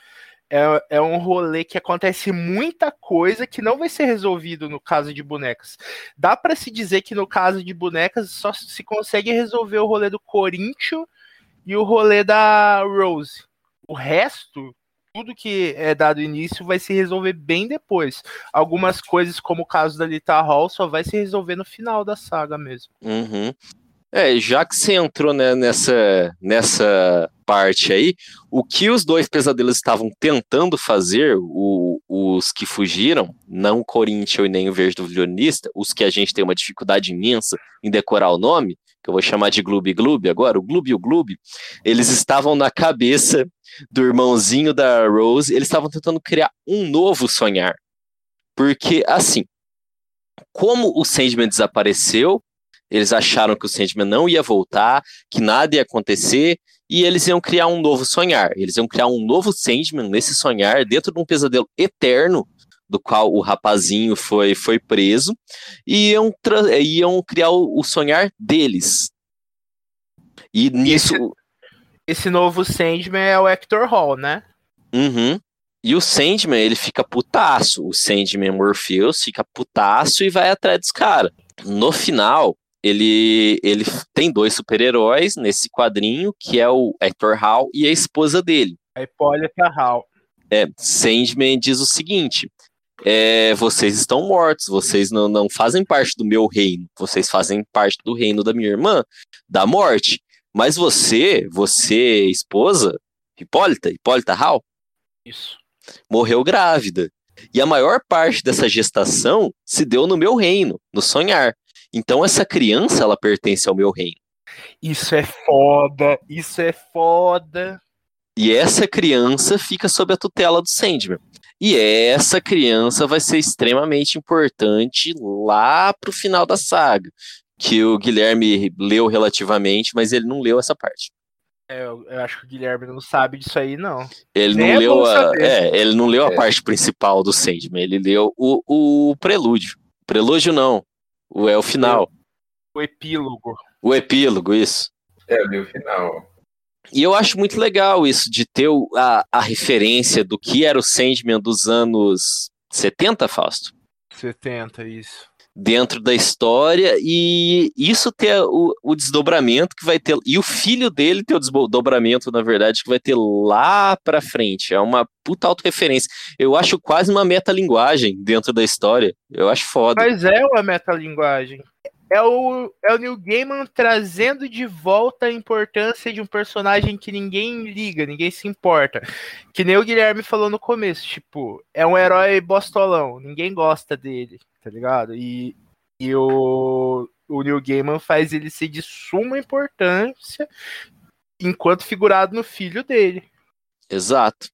é, é um rolê que acontece muita coisa que não vai ser resolvido no caso de bonecas. Dá pra se dizer que no caso de bonecas só se consegue resolver o rolê do Corinthians e o rolê da Rose. O resto, tudo que é dado início vai se resolver bem depois. Algumas coisas, como o caso da Lita Hall, só vai se resolver no final da saga mesmo. Uhum. É, já que você entrou né, nessa, nessa parte aí, o que os dois pesadelos estavam tentando fazer, o- os que fugiram, não o Corinthians e nem o Verde do Violinista, os que a gente tem uma dificuldade imensa em decorar o nome, que eu vou chamar de Gloob Gloob agora, o Gloob e o Gloob, eles estavam na cabeça do irmãozinho da Rose, eles estavam tentando criar um novo sonhar. Porque, assim, como o Sandman desapareceu, eles acharam que o Sandman não ia voltar, que nada ia acontecer, e eles iam criar um novo sonhar. Eles iam criar um novo Sandman nesse sonhar, dentro de um pesadelo eterno, do qual o rapazinho foi, foi preso, e iam, iam criar o, o sonhar deles. E nisso. Esse novo Sandman é o Hector Hall, né? Uhum. E o Sandman, ele fica putaço. O Sandman Morpheus fica putaço e vai atrás dos caras. No final, ele, ele tem dois super-heróis nesse quadrinho, que é o Hector Hall e a esposa dele. A Hipólita Hall. É, Sandman diz o seguinte: é, vocês estão mortos, vocês não, não fazem parte do meu reino, vocês fazem parte do reino da minha irmã, da morte. Mas você, você, esposa, Hipólita, Hipólita Hall, Isso. morreu grávida. E a maior parte dessa gestação se deu no meu reino, no sonhar. Então essa criança, ela pertence ao meu reino. Isso é foda, isso é foda. E essa criança fica sob a tutela do Sandman. E essa criança vai ser extremamente importante lá pro final da saga. Que o Guilherme leu relativamente, mas ele não leu essa parte. É, eu, eu acho que o Guilherme não sabe disso aí, não. Ele Nem não é leu a, é, ele não leu a É. parte principal do Sandman, ele leu o, o prelúdio. Prelúdio não, o, é o final. O epílogo. O epílogo, isso. É, o final. E eu acho muito legal isso, de ter o- a, a referência do que era o Sandman dos anos 70, Fausto? 70, isso. Dentro da história e isso ter o, o, desdobramento que vai ter e o filho dele ter o desdobramento na verdade que vai ter lá para frente. É uma puta autorreferência. Eu acho quase uma metalinguagem dentro da história. Eu acho foda. Mas é uma metalinguagem. É o, é o Neil Gaiman trazendo de volta a importância de um personagem que ninguém liga, ninguém se importa. Que nem o Guilherme falou no começo, tipo, é um herói bostolão, ninguém gosta dele tá ligado? E, e o, o Neil Gaiman faz ele ser de suma importância enquanto figurado no filho dele. Exato.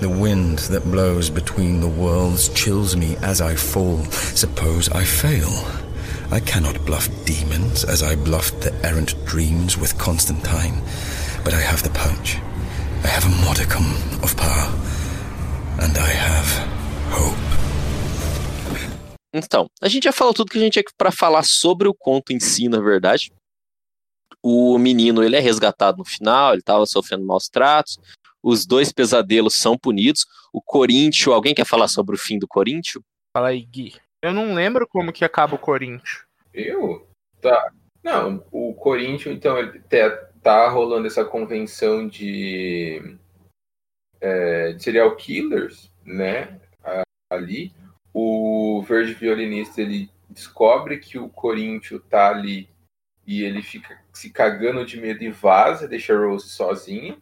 The wind that blows between the worlds chills me as I fall. Suppose I fail. I cannot bluff demons as I bluffed the errant dreams with Constantine, but I have the punch. I have a modicum of power, and I have hope. Então, a gente já falou tudo que a gente tinha para falar sobre o conto em si, na verdade. O menino, ele é resgatado no final, ele estava sofrendo maus tratos. Os dois pesadelos são punidos. O Corinthians, alguém quer falar sobre o fim do Corinthians? Fala aí, Gui. Eu não lembro como que acaba o Corinthians. Eu? Tá. Não, o Corinthians, então, ele tá, tá rolando essa convenção de, é, de serial killers, né? Ali o verde violinista ele descobre que o Corinthians tá ali e ele fica se cagando de medo e vaza, deixa a Rose sozinha,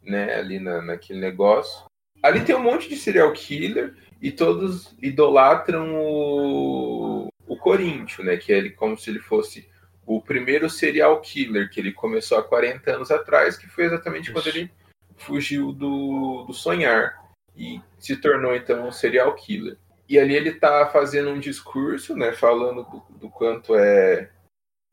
né, ali na, naquele negócio. Ali tem um monte de serial killer e todos idolatram o, o Corinthians, né, que é ele como se ele fosse o primeiro serial killer que ele começou há 40 anos atrás, que foi exatamente quando ele fugiu do, do sonhar e se tornou então um serial killer. E ali ele está fazendo um discurso, né, falando do, do, quanto é,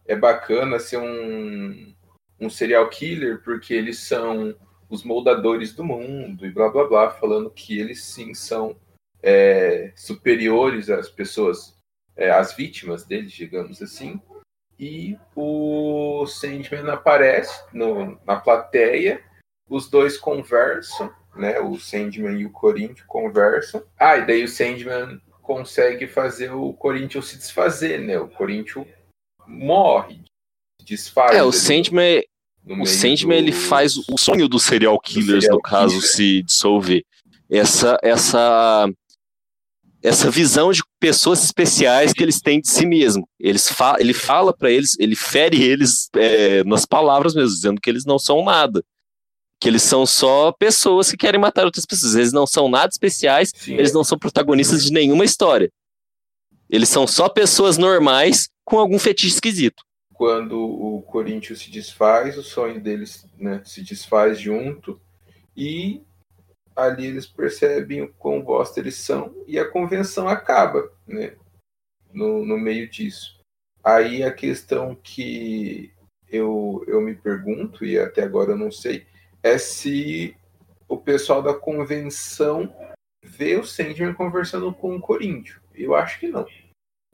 é bacana ser um, um serial killer, porque eles são os moldadores do mundo e blá blá blá, falando que eles sim são é, superiores às pessoas, é, às vítimas deles, digamos assim. E o Sandman aparece no, na plateia, os dois conversam né? O Sandman e o Corinthians conversam. Ah, e daí o Sandman consegue fazer o Corinthians se desfazer, né? O Corinthians morre, desfaz. É, o Sandman, o Sandman do... ele faz o sonho dos serial killers, serial no caso, killer. se dissolver. Essa, essa, essa visão de pessoas especiais que eles têm de si mesmo. Eles fa ele fala para eles, ele fere eles é, nas palavras mesmo, dizendo que eles não são nada que eles são só pessoas que querem matar outras pessoas. Eles não são nada especiais, Sim. eles não são protagonistas de nenhuma história. Eles são só pessoas normais com algum fetiche esquisito. Quando o Corinthians se desfaz, o sonho deles né, se desfaz junto e ali eles percebem o quão bosta eles são e a convenção acaba, né? No, no meio disso. Aí a questão que eu, eu me pergunto, e até agora eu não sei, é se o pessoal da convenção vê o Sandman conversando com o Corinthians. Eu acho que não.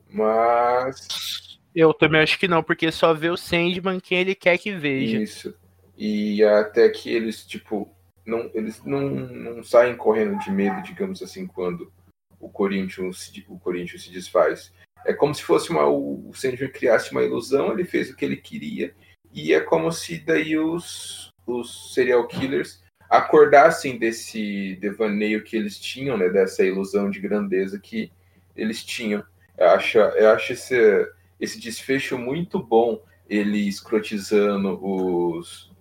Mas. Eu também acho que não, porque só vê o Sandman quem ele quer que veja. Isso. E até que eles, tipo, não, eles não, não saem correndo de medo, digamos assim, quando o Corinthians, o Corinthians se desfaz. É como se fosse uma. O Sandman criasse uma ilusão, ele fez o que ele queria, e é como se daí os, os serial killers acordassem desse devaneio que eles tinham, né, dessa ilusão de grandeza que eles tinham. Eu acho, eu acho esse, esse desfecho muito bom, ele escrotizando os,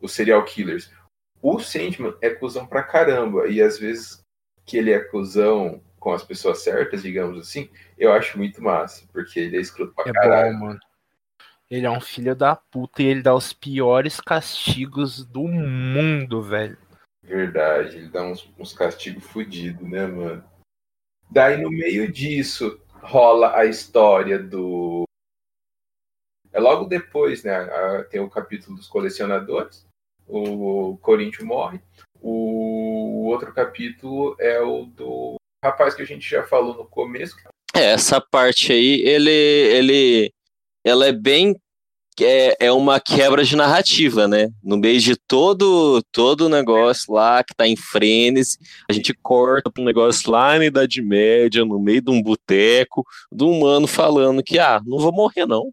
os serial killers. O Sandman é cuzão pra caramba, e às vezes que ele é cuzão com as pessoas certas, digamos assim, eu acho muito massa, porque ele é escroto pra é caralho. Bom. Ele é um filho da puta e ele dá os piores castigos do mundo, velho. Verdade, ele dá uns, uns castigos fodidos, né, mano? Daí no meio disso rola a história do. É logo depois, né? Tem o capítulo dos colecionadores. O Corinthians morre. O outro capítulo é o do rapaz que a gente já falou no começo. É, essa parte aí, ele, ele ela é bem é, é uma quebra de narrativa, né? No meio de todo todo negócio lá que tá em frênese, a gente corta um negócio lá na Idade Média, no meio de um boteco, um humano falando que, ah, não vou morrer não.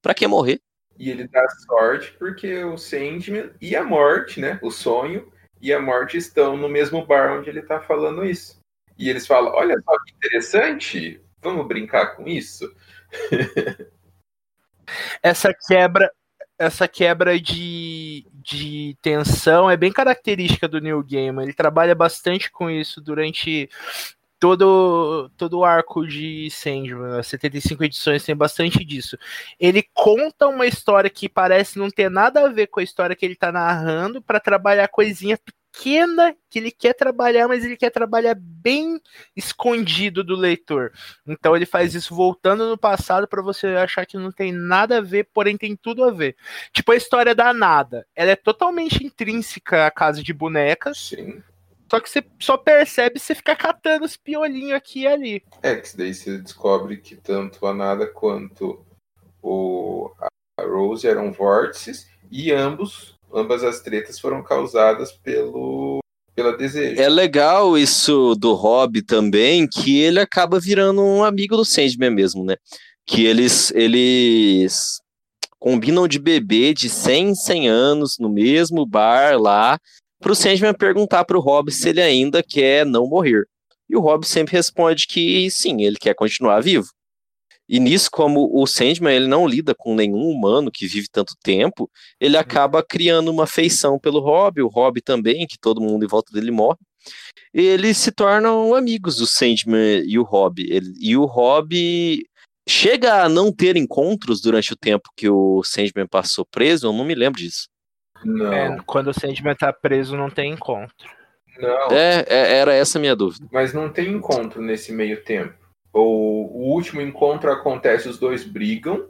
Pra que morrer? E ele dá sorte porque o Sandman e a morte, né? O sonho e a morte estão no mesmo bar onde ele tá falando isso. E eles falam: olha só que interessante, vamos brincar com isso? essa quebra essa quebra de, de tensão é bem característica do New Game. Ele trabalha bastante com isso durante todo, todo o arco de Sandman. As 75 edições tem bastante disso. Ele conta uma história que parece não ter nada a ver com a história que ele está narrando para trabalhar coisinha pequena que ele quer trabalhar, mas ele quer trabalhar bem escondido do leitor. Então ele faz isso voltando no passado para você achar que não tem nada a ver, porém tem tudo a ver. Tipo a história da Nada, ela é totalmente intrínseca à casa de bonecas. Sim. Só que você só percebe se ficar catando os piolinhos aqui e ali. É, que daí você descobre que tanto a Nada quanto o, a Rose eram vórtices e ambos ambas as tretas foram causadas pelo pela desejo. É legal isso do Rob também, que ele acaba virando um amigo do Sandman mesmo, né? Que eles eles combinam de beber de 100 em 100 anos no mesmo bar lá, pro Sandman perguntar pro Rob se ele ainda quer não morrer. E o Rob sempre responde que sim, ele quer continuar vivo. E nisso, como o Sandman ele não lida com nenhum humano que vive tanto tempo, ele uhum. acaba criando uma feição pelo Rob, o Rob também, que todo mundo em volta dele morre. E eles se tornam amigos, o Sandman e o Rob. Ele, e o Rob chega a não ter encontros durante o tempo que o Sandman passou preso, eu não me lembro disso. Não. É, quando o Sandman tá preso, não tem encontro. Não. É, é, era essa a minha dúvida. Mas não tem encontro nesse meio tempo. O, o último encontro acontece, os dois brigam.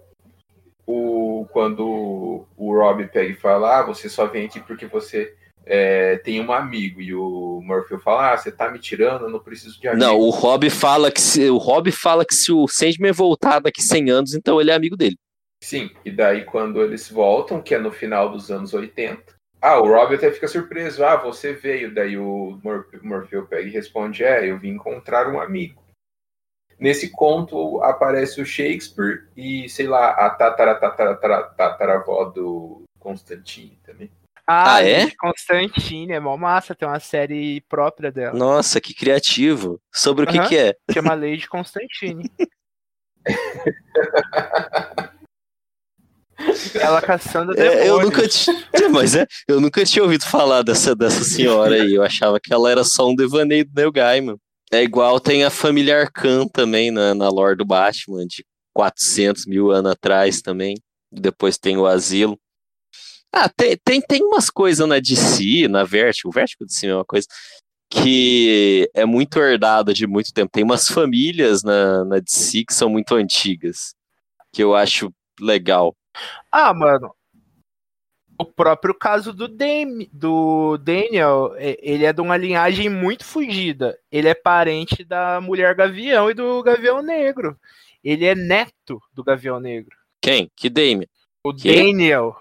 O, quando o Rob pega e fala, ah, você só vem aqui porque você é, tem um amigo. E o Murphy fala, ah, você tá me tirando, eu não preciso de amigo. Não, o Rob fala que se, o Rob fala que se o Sandman voltar daqui 100 anos, então ele é amigo dele. Sim, e daí quando eles voltam, que é no final dos anos 80, ah, o Rob até fica surpreso, ah, você veio, daí o Murphy pega e responde, é, eu vim encontrar um amigo. Nesse conto aparece o Shakespeare e, sei lá, a tatara, tatara, tatara, tataravó do Constantine também. Ah, ah é? Constantine, é mó massa, tem uma série própria dela. Nossa, que criativo. Sobre o que que é? Chama Lady Constantine. Ela caçando é, eu nunca tinha, mas é, eu nunca tinha ouvido falar dessa, dessa senhora aí. Eu achava que ela era só um devaneio do Neil Gaiman. É igual tem a família Arcan também na, na lore do Batman, de 400 mil anos atrás também. Depois tem o Asilo. Ah, tem, tem, tem umas coisas na DC, na Vertigo, o Vertigo de cima é uma coisa que é muito herdada de muito tempo. Tem umas famílias na, na DC que são muito antigas, que eu acho legal. Ah, mano, o próprio caso do, Dame, do Daniel, é, ele é de uma linhagem muito fugida. Ele é parente da mulher Gavião e do Gavião Negro. Ele é neto do Gavião Negro. Quem? Que Dame? O que? Daniel.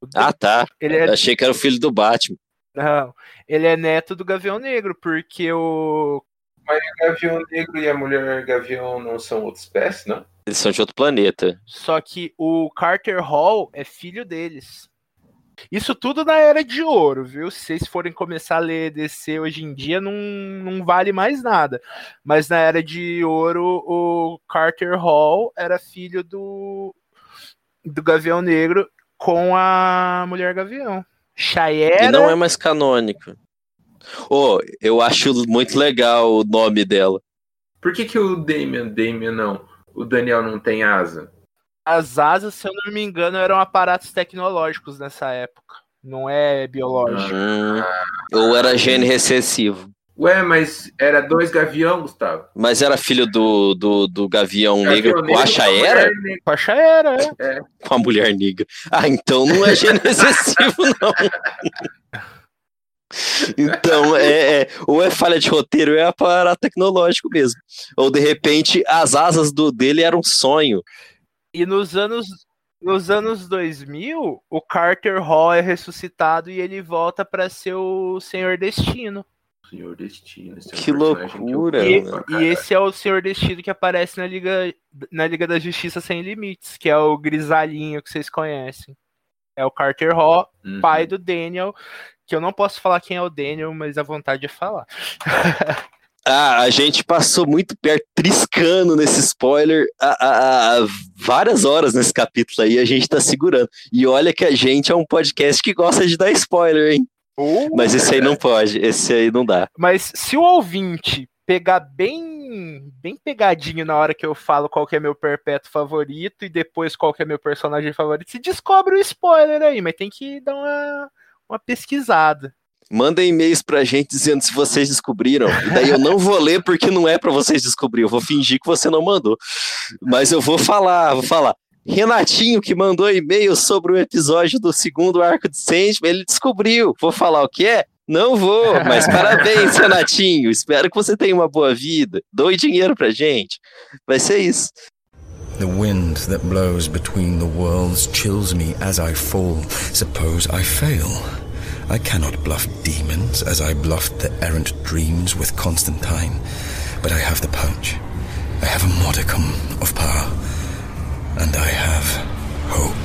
O ah, tá. Ele é... Achei que era o filho do Batman. Não, ele é neto do Gavião Negro, porque o. Mas o Gavião Negro e a mulher Gavião não são outra espécie, não? Eles são de outro planeta. Só que o Carter Hall é filho deles. Isso tudo na era de ouro, viu? Se vocês forem começar a ler DC hoje em dia, não, não vale mais nada. Mas na era de ouro, o Carter Hall era filho do, do Gavião Negro com a Mulher Gavião. Chayera... E não é mais canônico. Oh, eu acho muito legal o nome dela. Por que, que o Damian, Damian não? O Daniel não tem asa? As asas, se eu não me engano, eram aparatos tecnológicos nessa época. Não é biológico. Hum, ou era gene recessivo. Ué, mas era dois gavião, Gustavo. Mas era filho do, do, do gavião, gavião negro, negro com a Chaera? Com a Chaera, é. é. Com a mulher negra. Ah, então não é gene recessivo, não. Então, é, é, ou é falha de roteiro, ou é aparato tecnológico mesmo. Ou de repente as asas do dele eram um sonho. E nos anos nos anos 2000, o Carter Hall é ressuscitado e ele volta pra ser o Senhor Destino. Senhor Destino. esse é Que que loucura, curto E, e esse é o Senhor Destino que aparece na Liga, na Liga da Justiça Sem Limites, que é o grisalhinho que vocês conhecem. É o Carter Hall, Uhum. pai do Daniel, que eu não posso falar quem é o Daniel, mas a vontade é falar. Ah, a gente passou muito perto, triscando nesse spoiler há, várias horas nesse capítulo aí, a gente tá segurando. E olha que a gente é um podcast que gosta de dar spoiler, hein? Mas esse aí não pode, esse aí não dá. Mas se o ouvinte pegar bem, bem pegadinho na hora que eu falo qual que é meu perpétuo favorito e depois qual que é meu personagem favorito, se descobre o spoiler aí, mas tem que dar uma, uma pesquisada. Mandem e-mails pra gente dizendo se vocês descobriram. E daí eu não vou ler porque não é pra vocês descobrir. Eu vou fingir que você não mandou. Mas eu vou falar, vou falar. Renatinho, que mandou e-mail sobre o episódio do segundo arco de Sandman, ele descobriu. Vou falar o que é? Não vou, mas parabéns, Renatinho. Espero que você tenha uma boa vida. Doe dinheiro pra gente. Vai ser isso. The wind that blows between the worlds chills me as I fall. Suppose I fail. I cannot bluff demons as I bluffed the errant dreams with Constantine. But I have the pouch. I have a modicum of power. And I have hope.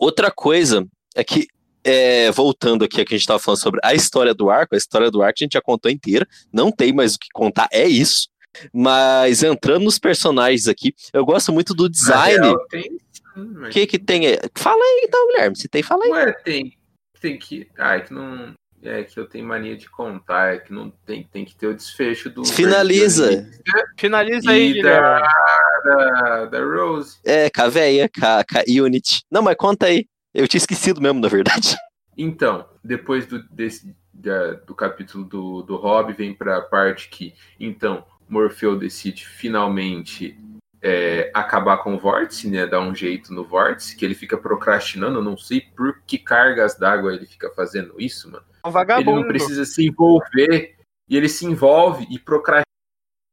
Outra coisa é que, é, voltando aqui a que a gente estava falando sobre a história do arco, a história do arco a gente já contou inteira, não tem mais o que contar, é isso. Mas entrando nos personagens aqui, eu gosto muito do design. real, tem, O mas- que que tem? aí? Fala aí então, Guilherme, se tem, fala aí. Ué, tem, tem que. Ah, é que não. É que eu tenho mania de contar, é que não tem, tem que ter o desfecho do. Finaliza. Finaliza aí, Guilherme. da, da, da Rose. É, com a véia, com a, com a Unity. Não, mas conta aí. Eu tinha esquecido mesmo, na verdade. Então, depois do, desse, da- do capítulo do, do Rob, vem para a parte que, então, Morfeu decide finalmente é, acabar com o vórtice, né? Dar um jeito no vórtice, que ele fica procrastinando, não sei por que cargas d'água ele fica fazendo isso, mano. Um Ele vagabundo. não precisa se envolver, e ele se envolve e procrastina.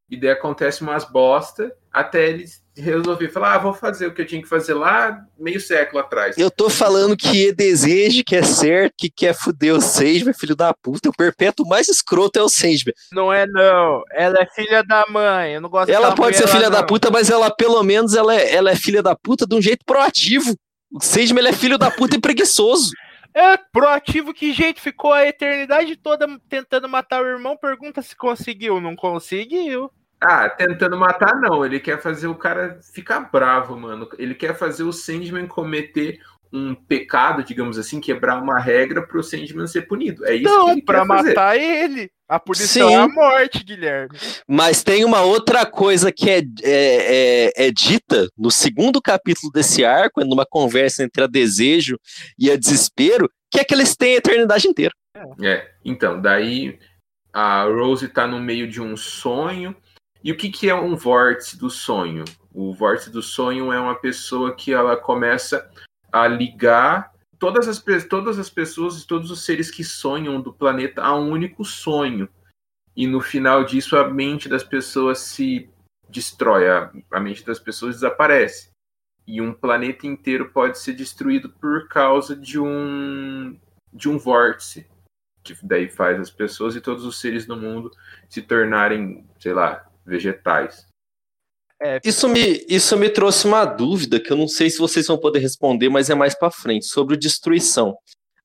E daí acontece umas bosta, até ele resolver falar, ah, vou fazer o que eu tinha que fazer lá meio século atrás. Eu tô falando que é desejo, que é certo, que quer fuder o Sandman, filho da puta. O perpétuo mais escroto é o Sandman. Não é, não. Ela é filha da mãe. Eu não gosto Ela pode ser filha lá, da não. puta, mas ela, pelo menos, ela é, ela é filha da puta de um jeito proativo. O Sandman ele é filho da puta e preguiçoso. É, proativo que jeito? Ficou a eternidade toda tentando matar o irmão. Pergunta se conseguiu. Não conseguiu. Ah, tentando matar, não. Ele quer fazer o cara ficar bravo, mano. Ele quer fazer o Sandman cometer um pecado, digamos assim, quebrar uma regra pro Sandman ser punido. É isso que Não, ele pra quer fazer. matar ele. A punição Sim. é a morte, Guilherme. Mas tem uma outra coisa que é, é, é- é dita no segundo capítulo desse arco, numa conversa entre a desejo e a desespero, que é que eles têm a eternidade inteira. É, então, daí a Rose tá no meio de um sonho. E o que, que é um vórtice do sonho? O vórtice do sonho é uma pessoa que ela começa a ligar todas as, todas as pessoas e todos os seres que sonham do planeta a um único sonho. E no final disso, a mente das pessoas se destrói, a, a mente das pessoas desaparece. E um planeta inteiro pode ser destruído por causa de um, de um vórtice que daí faz as pessoas e todos os seres do mundo se tornarem, sei lá, vegetais. É, Isso me, isso me trouxe uma dúvida que eu não sei se vocês vão poder responder, mas é mais pra frente, sobre o destruição.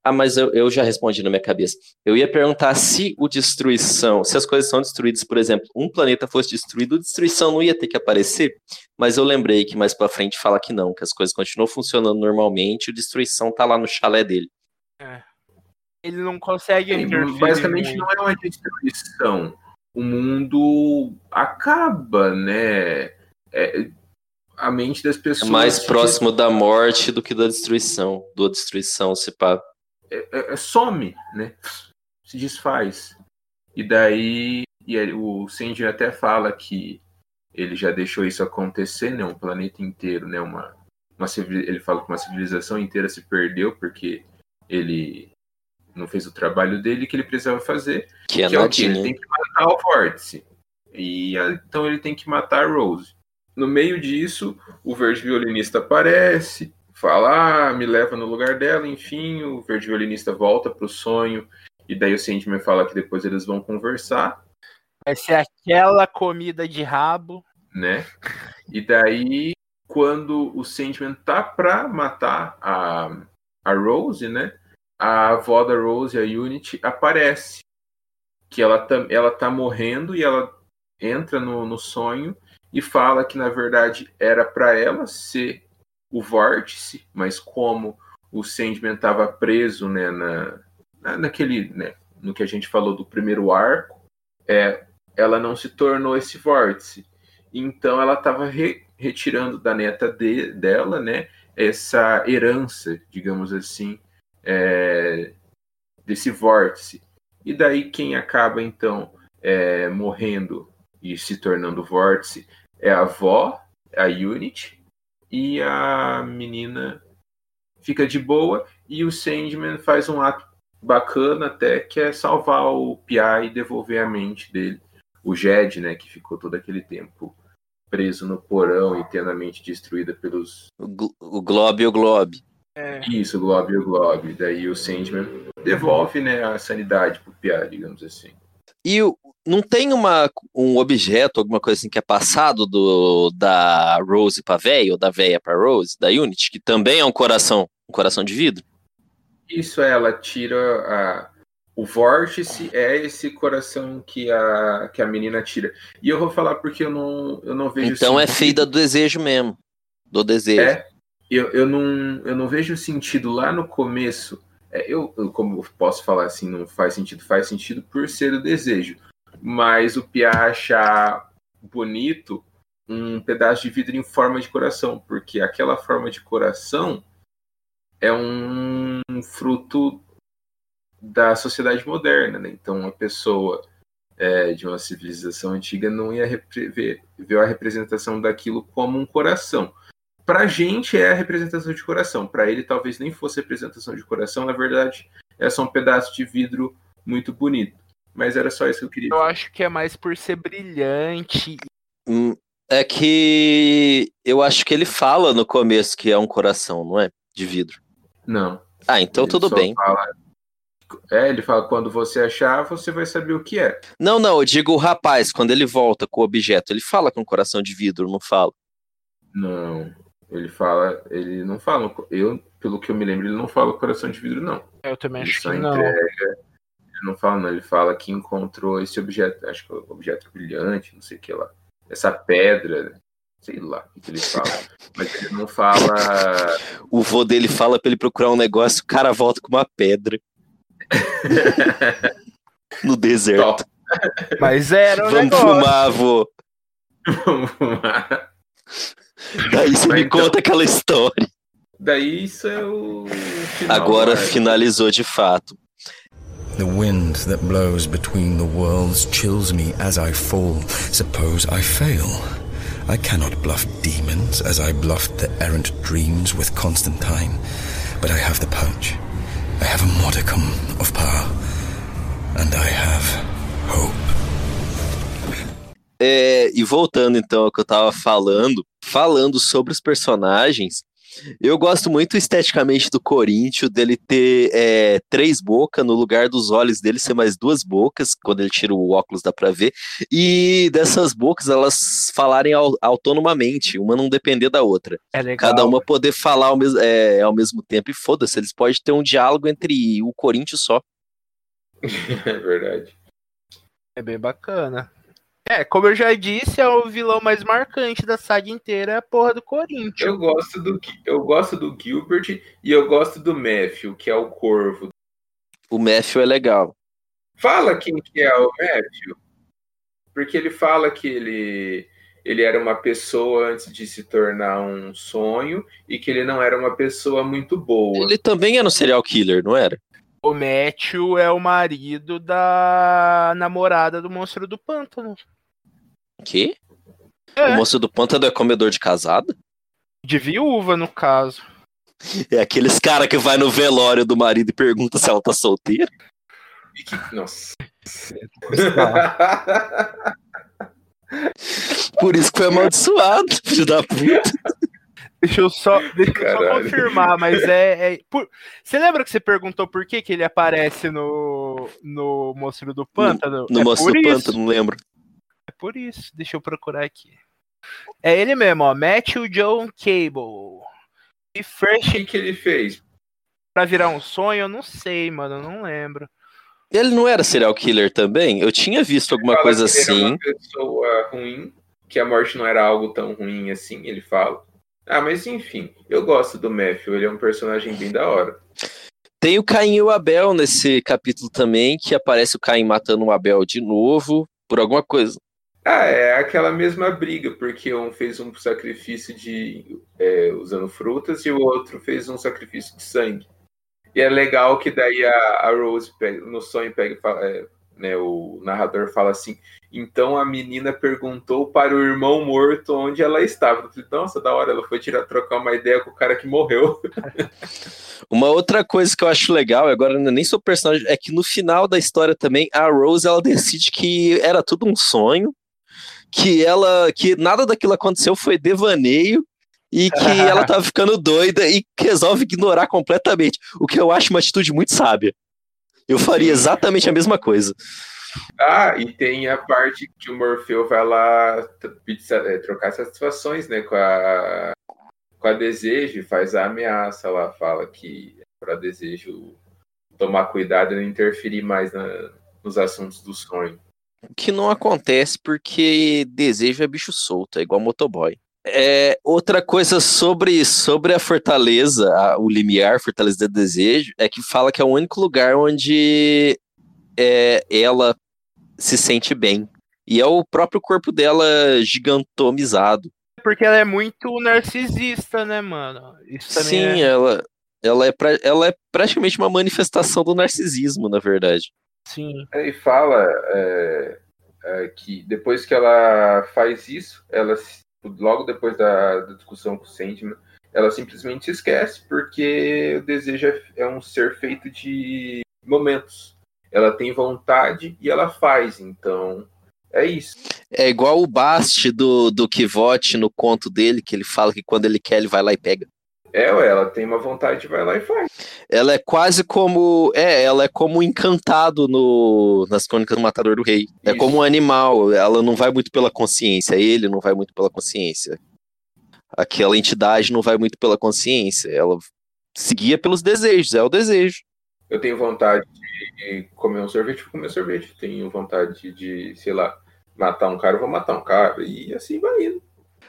Ah, mas eu, eu já respondi na minha cabeça. Eu ia perguntar se o destruição, se as coisas são destruídas, por exemplo, um planeta fosse destruído, destruição não ia ter que aparecer, mas eu lembrei que mais pra frente fala que não, que as coisas continuam funcionando normalmente, o destruição tá lá no chalé dele. ele não consegue É, interferir basicamente não é uma destruição. O mundo acaba, né? É, a mente das É pessoas mais se próximo da morte do que da destruição, da destruição, se pá. é- é- some, né? Se desfaz. E daí e aí o Sandy até fala que ele já deixou isso acontecer, né? Um planeta inteiro, né? Uma, uma ele fala que uma civilização inteira se perdeu porque ele não fez o trabalho dele que ele precisava fazer, Que é que é o que ele tem que matar o Vórtice. E a- então ele tem que matar a Rose. no meio disso, o verde violinista aparece, fala, ah, me leva no lugar dela, enfim, o verde violinista volta pro sonho, e daí o Sandman fala que depois eles vão conversar, Vai ser aquela comida de rabo. né? E daí, quando o Sandman tá pra matar a, a Rose, né? A avó da Rose, a Unity, aparece. Que ela tá, ela tá morrendo e ela entra no, no sonho e fala que, na verdade, era pra ela ser o vórtice, mas como o Sandman tava preso, né, na, na- naquele, né, no que a gente falou do primeiro arco, é, ela não se tornou esse vórtice. Então ela estava retirando da neta de- dela, né, essa herança, digamos assim, é, desse vórtice. E daí quem acaba então é, morrendo e se tornando vórtice é a avó, a Unity, e a menina fica de boa e o Sandman faz um ato bacana até que é salvar o Pia e devolver a mente dele, o Jed, né, que ficou todo aquele tempo preso no porão e tendo a mente destruída pelos O, gl- o Glob e o Glob. Isso, o Glob e o Glob. Daí o Sandman devolve, né, a sanidade pro Pia, digamos assim. E não tem uma, um objeto, alguma coisa assim que é passado do, da Rose pra véia, ou da véia pra Rose, da Unity, que também é um coração, um coração de vidro? Isso é, ela tira a, o vórtice é esse coração que a, que a menina tira. E eu vou falar porque eu não, eu não vejo Então é feita do desejo mesmo. Do desejo. É, eu, eu, não, eu não vejo sentido lá no começo. É, eu, como posso falar assim, não faz sentido, faz sentido por ser o desejo. Mas o Pia achar bonito um pedaço de vidro em forma de coração, porque aquela forma de coração é um fruto da sociedade moderna, né? Então, uma pessoa é, de uma civilização antiga não ia ver a representação daquilo como um coração. Pra gente é a representação de coração, Pra ele talvez nem fosse representação de coração, na verdade é só um pedaço de vidro muito bonito. Mas era só isso que eu queria Eu acho que é mais por ser brilhante. Hum, É que eu acho que ele fala no começo que é um coração, não é? De vidro. Não. Ah, então ele tudo bem. fala- É, ele fala quando você achar, você vai saber o que é. Não, não, eu digo o rapaz, quando ele volta com o objeto, ele fala com um coração de vidro, não fala. Não. Ele fala, ele não fala. Eu, pelo que eu me lembro, ele não fala coração de vidro, não. Eu também Ele acho só que não. entrega. Ele não fala, não. Ele fala que encontrou esse objeto, acho que é um objeto brilhante, não sei o que lá. Essa pedra, sei lá o que ele fala. Mas ele não fala. O vô dele fala pra ele procurar um negócio, o cara volta com uma pedra no deserto. Top. Mas era um Vamos negócio. fumar, vô. Daí você Mas me então- conta aquela história. Daí isso é o. final, Agora né? finalizou de fato. The wind that blows between the worlds chills me as I fall. Suppose I fail. I cannot bluff demons as I bluffed the errant dreams with Constantine. But I have the punch. I have a modicum of power. And I have hope. É, e voltando então ao que eu tava falando, falando sobre os personagens, eu gosto muito esteticamente do Corinthians, dele ter é, três bocas no lugar dos olhos dele ser mais duas bocas, quando ele tira o óculos dá pra ver, e dessas bocas elas falarem au- autonomamente, uma não depender da outra. É legal. Cada uma poder falar ao, mes é, ao mesmo tempo, e foda-se, eles podem ter um diálogo entre o Corinthians só. É verdade. É bem bacana. É, como eu já disse, é o vilão mais marcante da saga inteira, é a porra do Corinthians. Eu gosto do, eu gosto do Gilbert e eu gosto do Matthew, que é o corvo. O Matthew é legal. Fala quem que é o Matthew. Porque ele fala que ele, ele era uma pessoa antes de se tornar um sonho e que ele não era uma pessoa muito boa. Ele também era um serial killer, não era? O Matthew é o marido da namorada do monstro do pântano. Que? É. O moço do pântano é comedor de casada? De viúva, no caso. É aqueles cara que vai no velório do marido e pergunta se ela tá solteira? Nossa. Por isso que foi amaldiçoado, filho da puta. Deixa eu só, deixa eu só confirmar, mas é. é- por- Você lembra que você perguntou por que, que ele aparece no, no Monstro do Pântano? No é Moço por do isso. Pântano, não lembro. É por isso. Deixa eu procurar aqui. É ele mesmo, ó. Matthew John Cable. E O Fresh que, que ele fez? pra virar um sonho, eu não sei, mano. Eu não lembro. Ele não era serial killer também? Eu tinha visto alguma coisa que ele era assim. uma pessoa ruim, que a morte não era algo tão ruim assim, ele fala. Ah, mas enfim, eu gosto do Matthew, ele é um personagem bem da hora. Tem o Caim e o Abel nesse capítulo também, que aparece o Caim matando o Abel de novo, por alguma coisa. Ah, é aquela mesma briga, porque um fez um sacrifício de é, usando frutas e o outro fez um sacrifício de sangue. E é legal que daí a, a Rose pega- no sonho pega é, né, o narrador fala assim, então a menina perguntou para o irmão morto onde ela estava. Eu falei, Nossa, da hora, ela foi tirar, trocar uma ideia com o cara que morreu. Uma outra coisa que eu acho legal, agora nem sou personagem, é que no final da história também, a Rose ela decide que era tudo um sonho, que ela, que nada daquilo aconteceu foi devaneio e que ela tava ficando doida e resolve ignorar completamente, o que eu acho uma atitude muito sábia. Eu faria exatamente a mesma coisa. Ah, e tem a parte que o Morfeu vai lá é, trocar satisfações, né, com a, com a Desejo, e faz a ameaça lá, fala que para Desejo tomar cuidado e não interferir mais na- nos assuntos do sonho. Que não acontece porque desejo é bicho solto, é igual motoboy. É, outra coisa sobre, sobre a fortaleza, a- o limiar, fortaleza do desejo, é que fala que é o único lugar onde é, ela se sente bem. E é o próprio corpo dela gigantomizado. Porque ela é muito narcisista, né, mano? Sim, é... ela, ela, é pra- ela é praticamente uma manifestação do narcisismo, na verdade. Sim. Aí fala é, é, que depois que ela faz isso, ela se- logo depois da, da discussão com o Sandman, ela simplesmente se esquece, porque o desejo é, é um ser feito de momentos. Ela tem vontade e ela faz, então é isso. É igual o Bast do, do Kivote no conto dele, que ele fala que quando ele quer, ele vai lá e pega. É, ué, ela tem uma vontade, vai lá e faz. Ela é quase como. É, ela é como um encantado no, nas crônicas do Matador do Rei. É Isso. como um animal. Ela não vai muito pela consciência. Ele não vai muito pela consciência. Aquela entidade não vai muito pela consciência. Ela seguia pelos desejos. É o desejo. Eu tenho vontade de comer um sorvete, vou comer sorvete. Tenho vontade de, sei lá, matar um cara, vou matar um cara. E assim vai indo.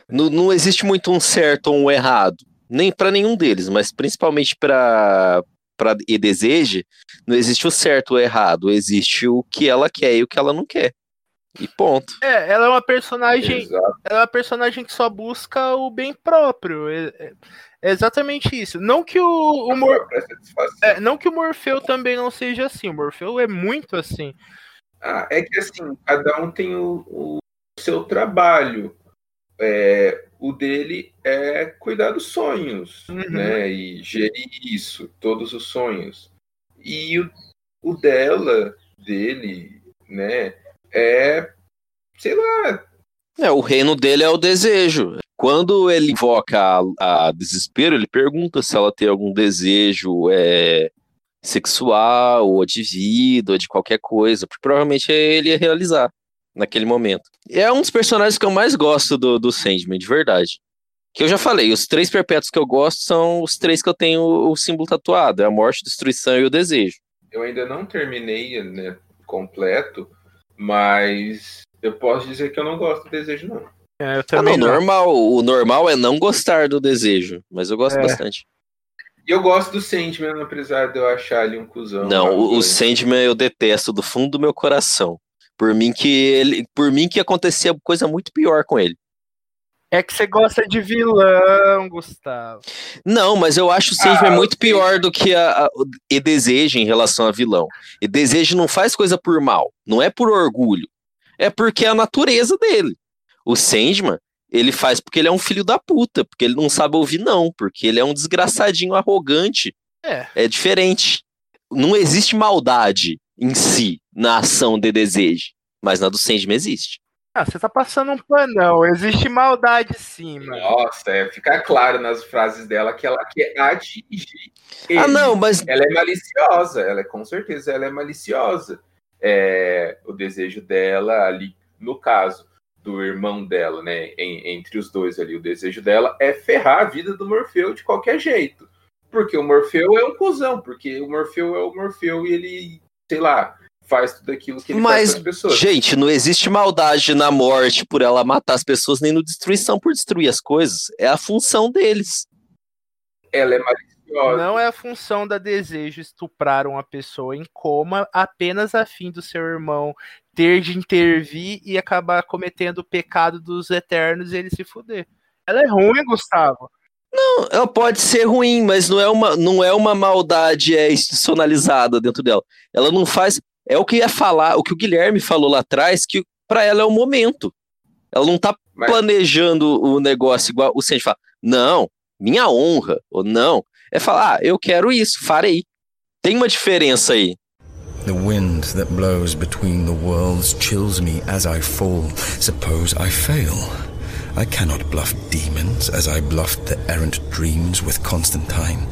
Não, não existe muito um certo ou um errado. Nem para nenhum deles, mas principalmente para para e deseje, não existe o certo ou o errado. Existe o que ela quer e o que ela não quer. E ponto. É, ela é uma personagem. Exato. Ela é uma personagem que só busca o bem próprio. É, é- é exatamente isso. Não que o, o Mor- satisfação. é, não que o Morfeu também não seja assim. O Morfeu é muito assim. Ah, é que assim, cada um tem o, o seu trabalho. É, o dele é cuidar dos sonhos, Uhum. né? E gerir isso, todos os sonhos. E o, o dela, dele, né? É, sei lá, É, o reino dele é o desejo. Quando ele invoca a, a desespero, ele pergunta se ela tem algum desejo é, sexual, ou de vida, ou de qualquer coisa, porque provavelmente ele ia realizar naquele momento. E é um dos personagens que eu mais gosto do, do Sandman, de verdade. Que eu já falei, os três perpétuos que eu gosto são os três que eu tenho o, o símbolo tatuado: é a morte, a destruição e o desejo. eu ainda não terminei né, completo, mas eu posso dizer que eu não gosto do desejo, não. É, eu Ah, também não, não. normal. O normal é não gostar do desejo, mas eu gosto É. bastante. E eu gosto do Sandman, apesar de eu achar ele um cuzão. Não, o, o. Sandman eu detesto do fundo do meu coração. Por mim que ele, por mim que acontecia coisa muito pior com ele. É que você gosta de vilão, Gustavo. Não, mas eu acho o Sandman Ah, muito pior do que a, a, e desejo em relação a vilão. E desejo não faz coisa por mal, não é por orgulho. É porque é a natureza dele. O Sandman, ele faz porque ele é um filho da puta, porque ele não sabe ouvir não, porque ele é um desgraçadinho arrogante. É. É diferente. Não existe maldade em si na ação de desejo, mas na do Sandman existe. Ah, você tá passando um panão. Existe maldade sim, mano. Nossa, é, fica claro nas frases dela que ela quer atingir. Ah, ele. não, mas Ela é maliciosa, ela é com certeza, ela é maliciosa. É, o desejo dela ali, no caso do irmão dela, né, em- entre os dois ali, o desejo dela é ferrar a vida do Morfeu de qualquer jeito. Porque o Morfeu é um cuzão, porque o Morfeu é o Morfeu e ele, sei lá, faz tudo aquilo que ele Mas, faz com as pessoas. gente, não existe maldade na morte por ela matar as pessoas, nem no destruição por destruir as coisas. É a função deles. Ela é maliciosa. Não é a função da desejo estuprar uma pessoa em coma apenas a fim do seu irmão ter de intervir e acabar cometendo o pecado dos eternos e ele se fuder. Ela é ruim, Gustavo. Não, ela pode ser ruim, mas não é uma, não é uma maldade é, institucionalizada dentro dela. Ela não faz. É o que ia falar, o que o Guilherme falou lá atrás, que pra ela é o momento. Ela não tá Mas- planejando o negócio igual o Sandy fala. Não, minha honra. Ou não. É falar, ah, eu quero isso, farei. Tem uma diferença aí. The wind that blows between the worlds chills me as I fall. Suppose I fail. I cannot bluff demons as I bluffed the errant dreams with Constantine,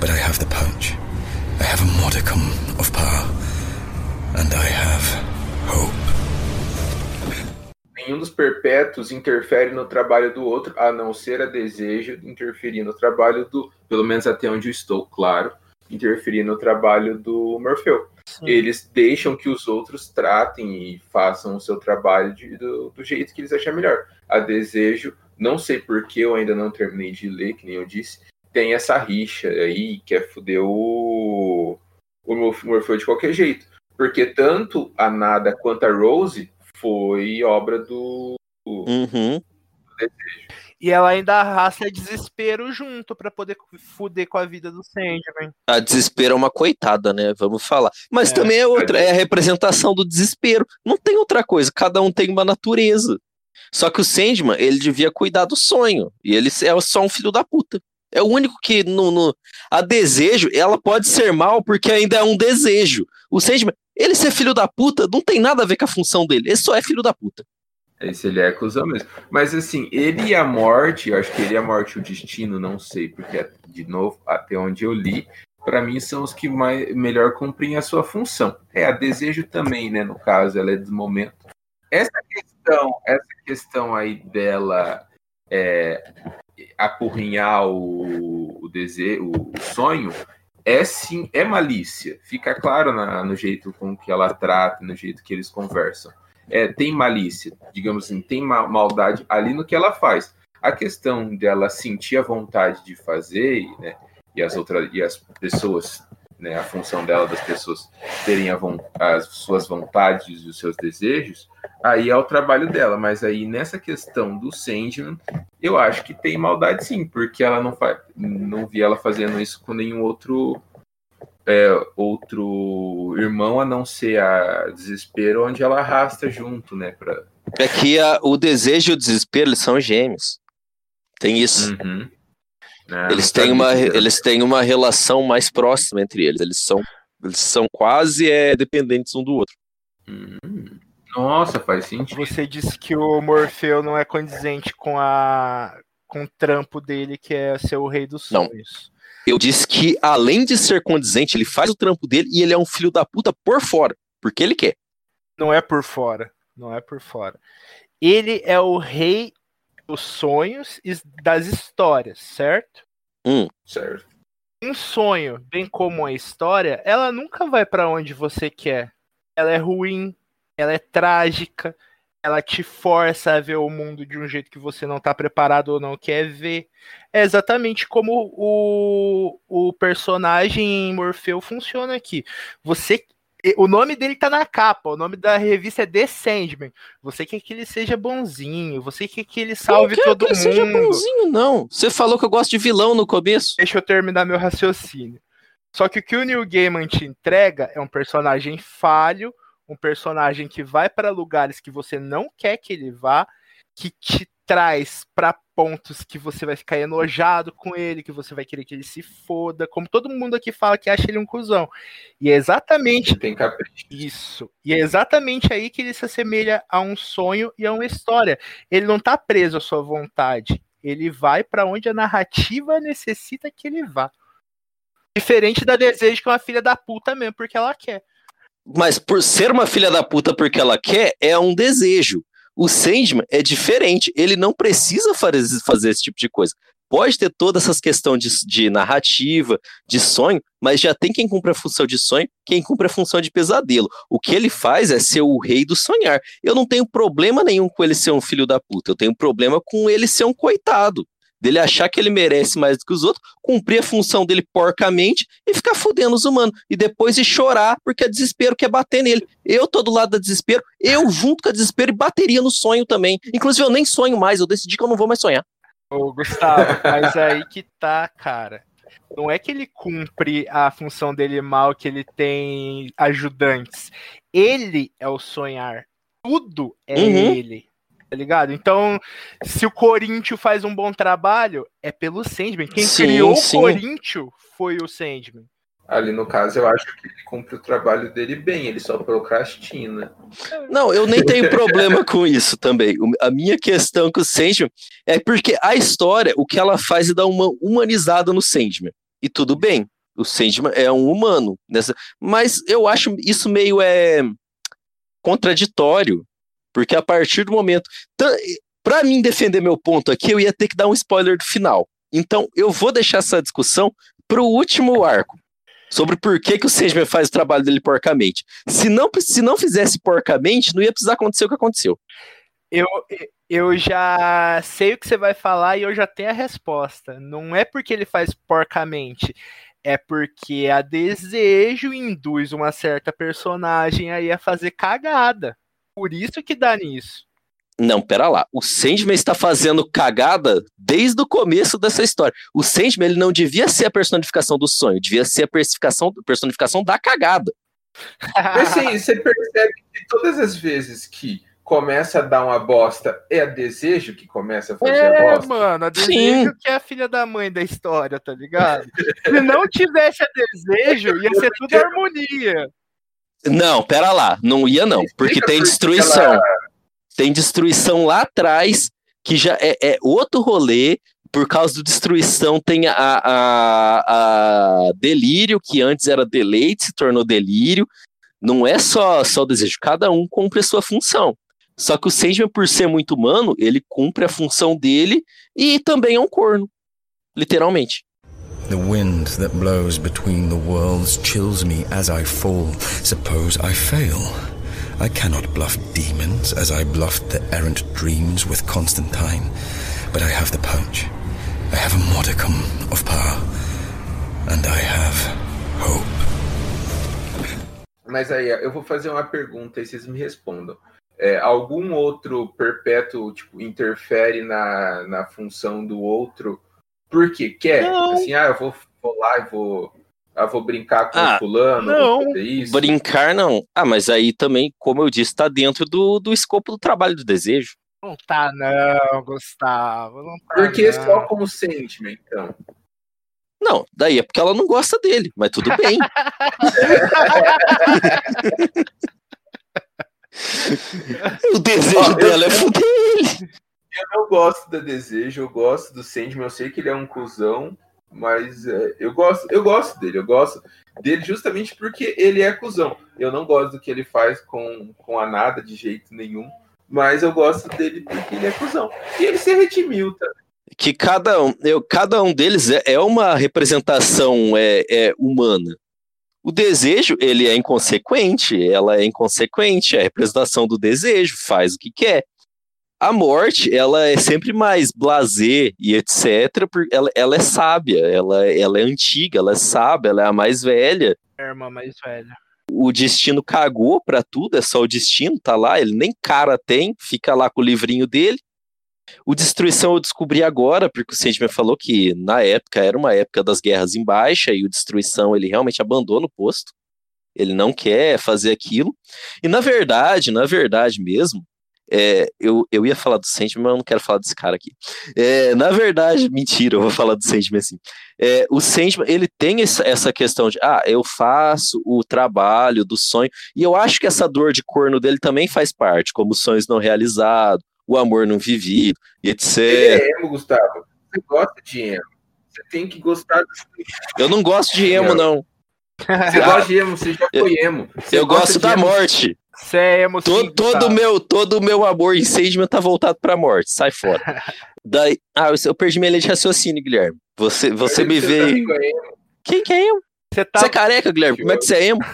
but I have the punch. I have a modicum of power, and I have hope. Nenhum dos perpétuos interfere no trabalho do outro, a não ser a desejo de interferir no trabalho do, pelo menos até onde eu estou, claro, interferir no trabalho do Morfeu. Eles deixam que os outros tratem e façam o seu trabalho de- do, do jeito que eles acharem melhor. A desejo, não sei porque eu ainda não terminei de ler, que nem eu disse, tem essa rixa aí, que é foder o, o Morf- Morfeu de qualquer jeito. Porque tanto a Nada quanto a Rose foi obra do. Uhum. E ela ainda arrasta desespero junto pra poder fuder com a vida do Sandman. A desespero é uma coitada, né? Vamos falar. Mas É. também é outra, é a representação do desespero. Não tem outra coisa, cada um tem uma natureza. Só que o Sandman, ele devia cuidar do sonho. E ele é só um filho da puta. É o único que no, no- a desejo, ela pode ser mal porque ainda é um desejo. O Sandman, ele ser filho da puta não tem nada a ver com a função dele. Ele só é filho da puta. Esse ele é cuzão mesmo. Mas assim, ele e a morte, eu acho que ele e a morte o destino, não sei, porque, de novo, até onde eu li, pra mim são os que mais, melhor cumprem a sua função. É, a desejo também, né? No caso, ela é do momento. Essa questão, essa questão aí dela é, apurrinhar o, o desejo, o sonho, é sim, é malícia. Fica claro na- no jeito com que ela trata, no jeito que eles conversam é, tem malícia, digamos assim, tem ma- maldade ali no que ela faz. A questão dela sentir a vontade de fazer, né, e as outras e as pessoas, né, a função dela das pessoas terem as suas vontades e os seus desejos, aí é o trabalho dela. Mas aí nessa questão do Sandman, eu acho que tem maldade sim, porque ela não faz, não vi ela fazendo isso com nenhum outro é, outro irmão a não ser a desespero, onde ela arrasta junto, né? Pra... É que a- o desejo e o desespero, eles são gêmeos. Tem isso. Uhum. Ah, Eles não têm, uma, disso. eles têm uma relação mais próxima entre eles. Eles são, eles são quase é, dependentes um do outro. Hum. Nossa, faz sentido. Você disse que o Morfeu não é condizente com a com o trampo dele, que é ser o rei dos Não. sonhos. Eu disse que, além de ser condizente, ele faz o trampo dele e ele é um filho da puta por fora. Porque ele quer. Não é por fora. Não é por fora. Ele é o rei dos sonhos e das histórias, certo? Certo. Um sonho, bem como a história, ela nunca vai pra onde você quer. Ela é ruim, ela é trágica, ela te força a ver o mundo de um jeito que você não tá preparado ou não quer ver. É exatamente como o, o personagem Morfeu funciona aqui. Você o nome dele tá na capa, o nome da revista é The Sandman. Você quer que ele seja bonzinho, você quer que ele salve não quero todo que ele seja mundo. bonzinho, não. Você falou que eu gosto de vilão no começo. Deixa eu terminar meu raciocínio. Só que o que o Neil Gaiman te entrega é um personagem falho, um personagem que vai para lugares que você não quer que ele vá, que te traz para pontos que você vai ficar enojado com ele, que você vai querer que ele se foda, como todo mundo aqui fala que acha ele um cuzão. E é exatamente Tem capricho. isso. E é exatamente aí que ele se assemelha a um sonho e a uma história. Ele não tá preso à sua vontade. Ele vai pra onde a narrativa necessita que ele vá. Diferente da desejo que é uma filha da puta mesmo, porque ela quer. Mas por ser uma filha da puta porque ela quer, é um desejo. O Sandman é diferente. Ele não precisa fazer, esse tipo de coisa. Pode ter todas essas questões de, de narrativa, de sonho, mas já tem quem cumpre a função de sonho, quem cumpre a função de pesadelo. O que ele faz é ser o rei do sonhar. Eu não tenho problema nenhum com ele ser um filho da puta. Eu tenho problema com ele ser um coitado dele achar que ele merece mais do que os outros, cumprir a função dele porcamente e ficar fudendo os humanos. E depois de chorar porque é desespero quer bater nele. Eu tô do lado da desespero, eu junto com a desespero e bateria no sonho também. Inclusive, eu nem sonho mais, eu decidi que eu não vou mais sonhar. Ô, Gustavo, mas aí que tá, cara. Não é que ele cumpre a função dele mal, que ele tem ajudantes. Ele é o sonhar. Tudo é Uhum. ele. Tá ligado? Então, se o Corinthians faz um bom trabalho, é pelo Sandman. Quem Sim, criou sim. o Corinthians foi o Sandman. Ali no caso, eu acho que ele cumpre o trabalho dele bem, ele só procrastina. Não, eu nem tenho problema com isso também. A minha questão com o Sandman é porque a história, o que ela faz é dar uma humanizada no Sandman. E tudo bem, o Sandman é um humano. Nessa... Mas eu acho isso meio é, contraditório. Porque a partir do momento. Pra mim defender meu ponto aqui, eu ia ter que dar um spoiler do final. Então, eu vou deixar essa discussão pro último arco. Sobre por que, que o Sandman faz o trabalho dele porcamente. Se não, se não fizesse porcamente, não ia precisar acontecer o que aconteceu. Eu, eu já sei o que você vai falar e eu já tenho a resposta. Não é porque ele faz porcamente, é porque a desejo induz uma certa personagem aí a fazer cagada. Por isso que dá nisso. Não, pera lá. O Sandman está fazendo cagada desde o começo dessa história. O Sandman ele não devia ser a personificação do sonho, devia ser a personificação, personificação da cagada. Mas assim, você percebe que todas as vezes que começa a dar uma bosta, é a desejo que começa a fazer a É, bosta. mano, a Sim. desejo que é a filha da mãe da história, tá ligado? Se não tivesse a desejo, ia ser tudo harmonia. Não, pera lá. Não ia não, porque tem destruição. Tem destruição lá atrás, que já é, é outro rolê. Por causa do destruição, tem a, a, a delírio, que antes era deleite, se tornou delírio. Não é só, só o desejo, cada um cumpre a sua função. Só que o Sandman, por ser muito humano, ele cumpre a função dele e também é um corno. Literalmente. The wind that blows between the worlds chills me as I fall. Suppose I fail. I cannot bluff demons as I bluffed the errant dreams with Constantine, but I have the punch. I have a modicum of power, and I have hope. Mas aí, eu vou fazer uma pergunta e vocês me respondam. É, algum outro perpétuo, tipo, interfere na, na função do outro porque quer? Não. Assim, ah, eu vou, vou lá e vou, ah, vou brincar com Ah, o fulano, não. vou fazer isso. Brincar, não. Ah, mas aí também, como eu disse, está dentro do, do escopo do trabalho do desejo. Não tá, não, Gustavo. Não tá, Por que não. só com o Sandman, então? Não, daí é porque ela não gosta dele, mas tudo bem. o desejo Ó, eu- dela é fuder ele. Eu não gosto da Desejo, eu gosto do Sandman, eu sei que ele é um cuzão, mas é, eu, gosto, eu gosto dele, eu gosto dele justamente porque ele é cuzão. Eu não gosto do que ele faz com, com a nada de jeito nenhum, mas eu gosto dele porque ele é cuzão. E ele se redimiu, tá? Que cada um, eu, cada um deles é, é uma representação é, é, humana. O desejo, ele é inconsequente, ela é inconsequente, é a representação do desejo, faz o que quer. A morte, ela é sempre mais blazer e etc, porque ela, ela é sábia, ela, ela é antiga, ela é sábia, ela é a mais velha. É a irmã mais velha. O destino cagou pra tudo, é só o destino, tá lá, ele nem cara tem, fica lá com o livrinho dele. O Destruição eu descobri agora, porque o Sandman falou que na época era uma época das guerras em baixa e o Destruição ele realmente abandona o posto. Ele não quer fazer aquilo. E na verdade, na verdade mesmo, É, eu, eu ia falar do Sandman, mas eu não quero falar desse cara aqui. É, na verdade, mentira, eu vou falar do Sandman assim. É, o Sandman, ele tem essa, essa questão de, ah, eu faço o trabalho do sonho, e eu acho que essa dor de corno dele também faz parte, como os sonhos não realizados, o amor não vivido, e etc. Ele é emo, Gustavo. Você gosta de emo. Você tem que gostar do... Eu não gosto de emo, não. Você gosta de emo, você já foi emo. Você eu gosto da emo. morte. Você é emo, sim, Todo, todo Gustavo. meu todo meu amor em Sandman tá voltado pra morte. Sai fora. Daí, ah, eu, eu perdi minha linha de raciocínio, Guilherme. Você, você me vê. Quem que é emo? Você tá Você é careca, Guilherme? Como é que você é emo?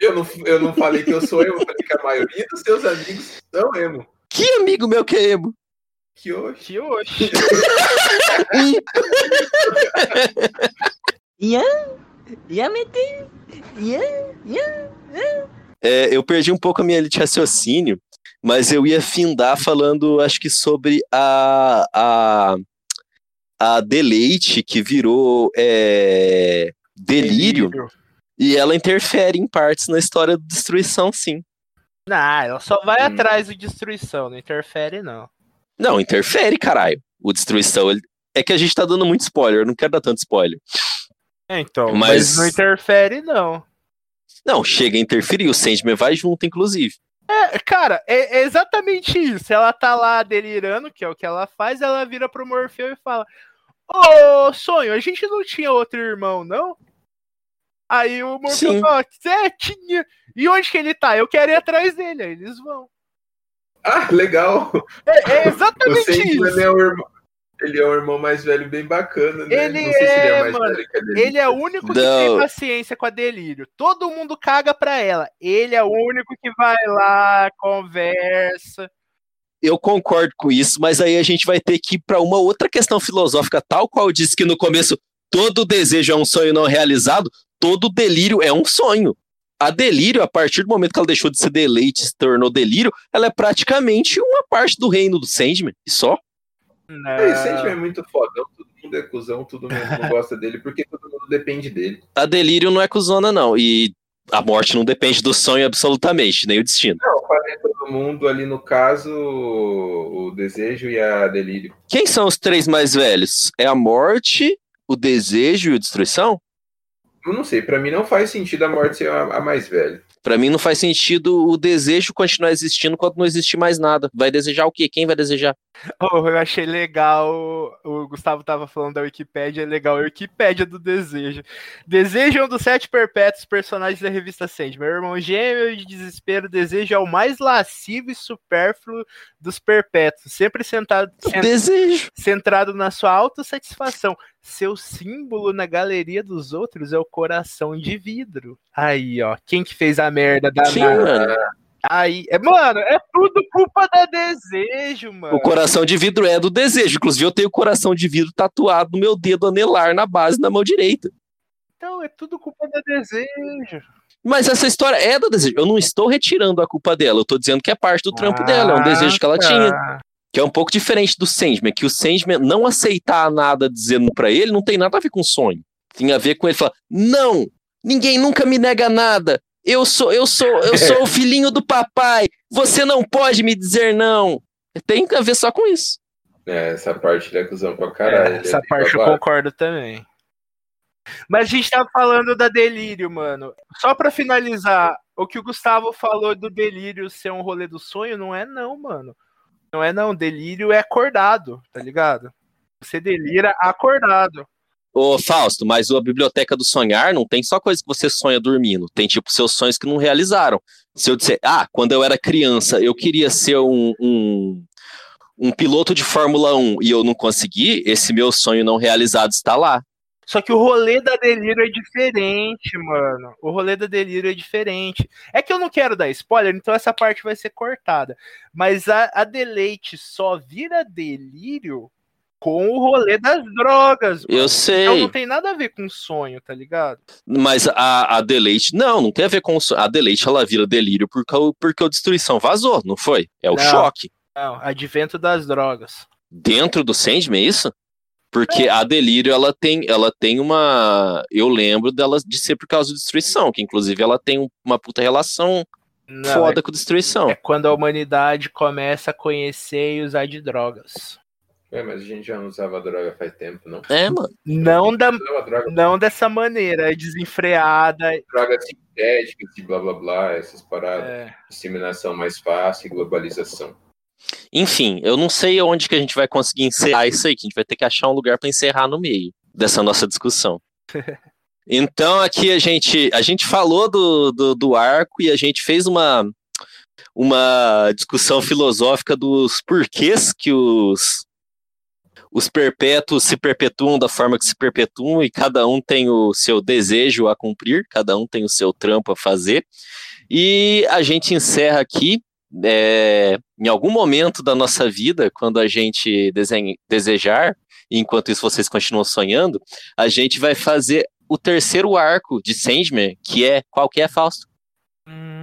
Eu não, eu não falei que eu sou emo, eu falei que a maioria dos seus amigos são emo. Que amigo meu que é emo? Que hoje. que hoje. Ian? Ian meter? Ian? É, eu perdi um pouco a minha linha de raciocínio, mas eu ia findar falando, acho que sobre a, a, a Deleite, que virou é, delírio, e ela interfere em partes na história da destruição, sim. Não, ela só vai Hum. atrás do destruição, não interfere, não. Não, interfere, caralho. O destruição. ele- É que a gente tá dando muito spoiler, eu não quero dar tanto spoiler. É, então, Mas- mas... não interfere, não. Não, chega a interferir, o Sandman vai junto, inclusive. É, cara, é, é exatamente isso. Ela tá lá delirando, que é o que ela faz, ela vira pro Morfeu e fala: Ô, sonho, a gente não tinha outro irmão, não? Aí o Morfeu Sim. fala: É, tinha. E onde que ele tá? Eu quero ir atrás dele. Aí eles vão. Ah, legal. É, é O exatamente Sandman isso. é o irmão. Ele é o irmão mais velho, bem bacana, né? Ele não sei se ele é é, mais mano. velho que a. Ele é o único que Não. tem paciência com a delírio. Todo mundo caga pra ela. Ele é o único que vai lá, conversa. Eu concordo com isso, mas aí a gente vai ter que ir para uma outra questão filosófica, tal qual eu disse que no começo todo desejo é um sonho não realizado, todo delírio é um sonho. A delírio, a partir do momento que ela deixou de ser deleite e se tornou delírio, ela é praticamente uma parte do reino do Sandman, e só. É, o é muito fodão, todo mundo é cuzão, todo mundo não gosta dele, porque todo mundo depende dele. A delírio não é cuzona, não, e a morte não depende do sonho absolutamente, nem o destino. Não, fazer todo mundo ali no caso, o desejo e a delírio. Quem são os três mais velhos? É a morte, o desejo e a destruição? Eu não sei, pra mim não faz sentido a morte ser a, a mais velha. Pra mim não faz sentido o desejo continuar existindo quando não existir mais nada. Vai desejar o quê? Quem vai desejar? Oh, eu achei legal. O Gustavo tava falando da Wikipédia, é legal. A Wikipédia do desejo. Desejo é um dos sete perpétuos personagens da revista Sand. Meu irmão gêmeo de desespero, desejo é o mais lascivo e supérfluo dos perpétuos. Sempre sentado, cent- Desejo. centrado na sua autossatisfação. Seu símbolo na galeria dos outros é o coração de vidro. Aí, ó. Quem que fez a merda da Sim, mano. Aí, é, mano, é tudo culpa da desejo, mano. O coração de vidro é do desejo. Inclusive, eu tenho o coração de vidro tatuado no meu dedo anelar na base da mão direita. Então, é tudo culpa da desejo. Mas essa história é do desejo. Eu não estou retirando a culpa dela. Eu tô dizendo que é parte do trampo dela. É um desejo que ela Ah, tá. tinha. Que é um pouco diferente do Sandman. Que o Sandman não aceitar nada dizendo pra ele não tem nada a ver com sonho. Tem a ver com ele falar: Não, ninguém nunca me nega nada. Eu sou, eu sou, eu sou o filhinho do papai. Você não pode me dizer não. Tem a ver só com isso. É, essa parte ele é cuzão pra caralho. É, ele essa é parte eu babaca. concordo também. Mas a gente tá falando da delírio, mano. Só pra finalizar, o que o Gustavo falou do delírio ser um rolê do sonho, não é não, mano. Não é não, delírio é acordado, tá ligado? Você delira acordado. Ô, Fausto, mas a biblioteca do sonhar não tem só coisa que você sonha dormindo. Tem, tipo, seus sonhos que não realizaram. Se eu disser, ah, quando eu era criança, eu queria ser um, um, um piloto de Fórmula 1 e eu não consegui, esse meu sonho não realizado está lá. Só que o rolê da delírio é diferente, mano. O rolê da delírio é diferente. É que eu não quero dar spoiler, então essa parte vai ser cortada. Mas a, a deleite só vira delírio com o rolê das drogas. Eu mano. sei. Então não tem nada a ver com sonho, tá ligado? Mas a, a Deleite, não, não tem a ver com o sonho. A Deleite, ela vira delírio porque, porque a destruição vazou, não foi? É o Não. choque. Não, advento das drogas. dentro do Sandman, é isso? Porque a Delírio, ela tem, ela tem uma. Eu lembro dela de ser por causa da destruição, que inclusive ela tem um- uma puta relação Não, foda com destruição. é, é quando a humanidade começa a conhecer e usar de drogas. É, mas a gente já não usava droga faz tempo, não. É, mano. Não, da, droga, não dessa maneira, desenfreada. drogas sintéticas e blá blá blá, essas paradas. É, Disseminação mais fácil e globalização. Enfim, eu não sei onde que a gente vai conseguir encerrar isso aí, que a gente vai ter que achar um lugar para encerrar no meio dessa nossa discussão. Então aqui a gente a gente falou do, do, do arco e a gente fez uma uma discussão filosófica dos porquês que os os perpétuos se perpetuam da forma que se perpetuam e cada um tem o seu desejo a cumprir, cada um tem o seu trampo a fazer. E a gente encerra aqui é, em algum momento da nossa vida, quando a gente desen- desejar, enquanto isso vocês continuam sonhando, a gente vai fazer o terceiro arco de Sandman, que é qual que é, Fausto? hum,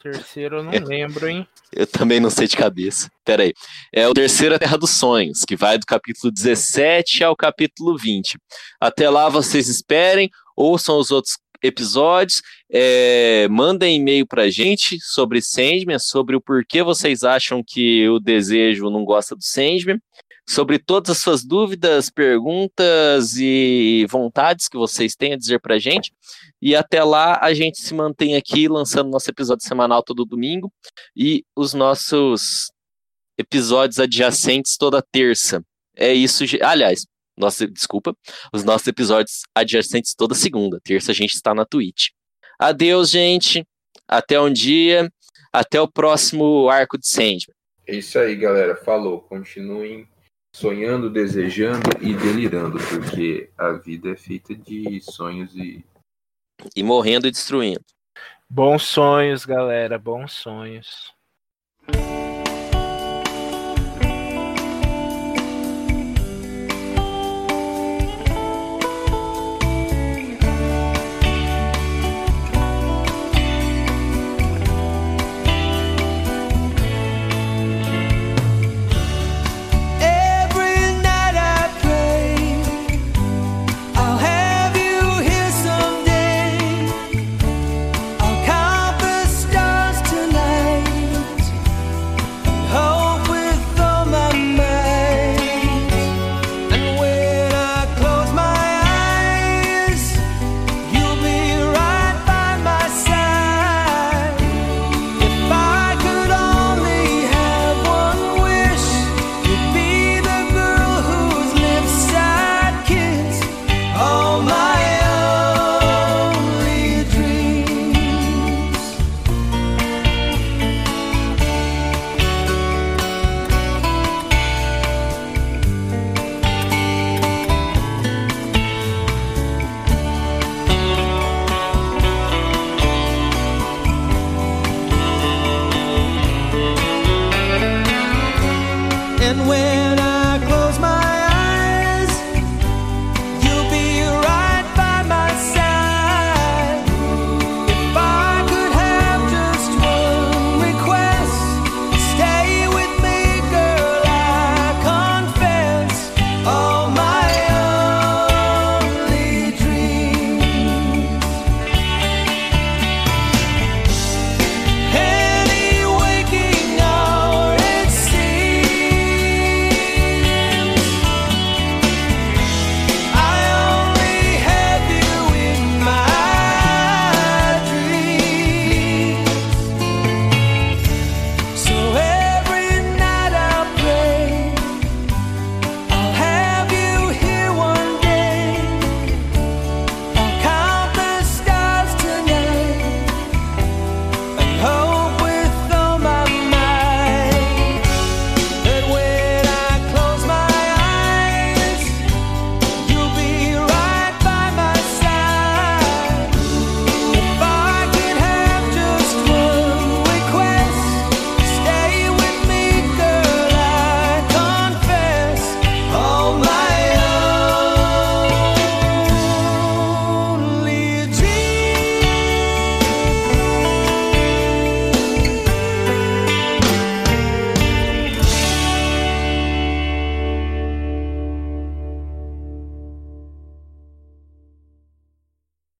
terceiro eu não lembro, hein? Eu também não sei de cabeça. Pera aí. É o terceiro é a Terra dos Sonhos, que vai do capítulo 17 ao capítulo 20. Até lá vocês esperem, ouçam os outros episódios, é, mandem e-mail pra gente sobre Sandman, sobre o porquê vocês acham que o desejo não gosta do Sandman, sobre todas as suas dúvidas, perguntas e vontades que vocês têm a dizer pra gente. E até lá a gente se mantém aqui lançando nosso episódio semanal todo domingo e os nossos episódios adjacentes toda terça. É isso, aliás, nossa, desculpa, os nossos episódios adjacentes toda segunda. Terça a gente está na Twitch. Adeus, gente. Até um dia. Até o próximo arco de Sandman. É isso aí, galera. Falou. Continuem sonhando, desejando e delirando, porque a vida é feita de sonhos e E morrendo e destruindo. Bons sonhos, galera. Bons sonhos.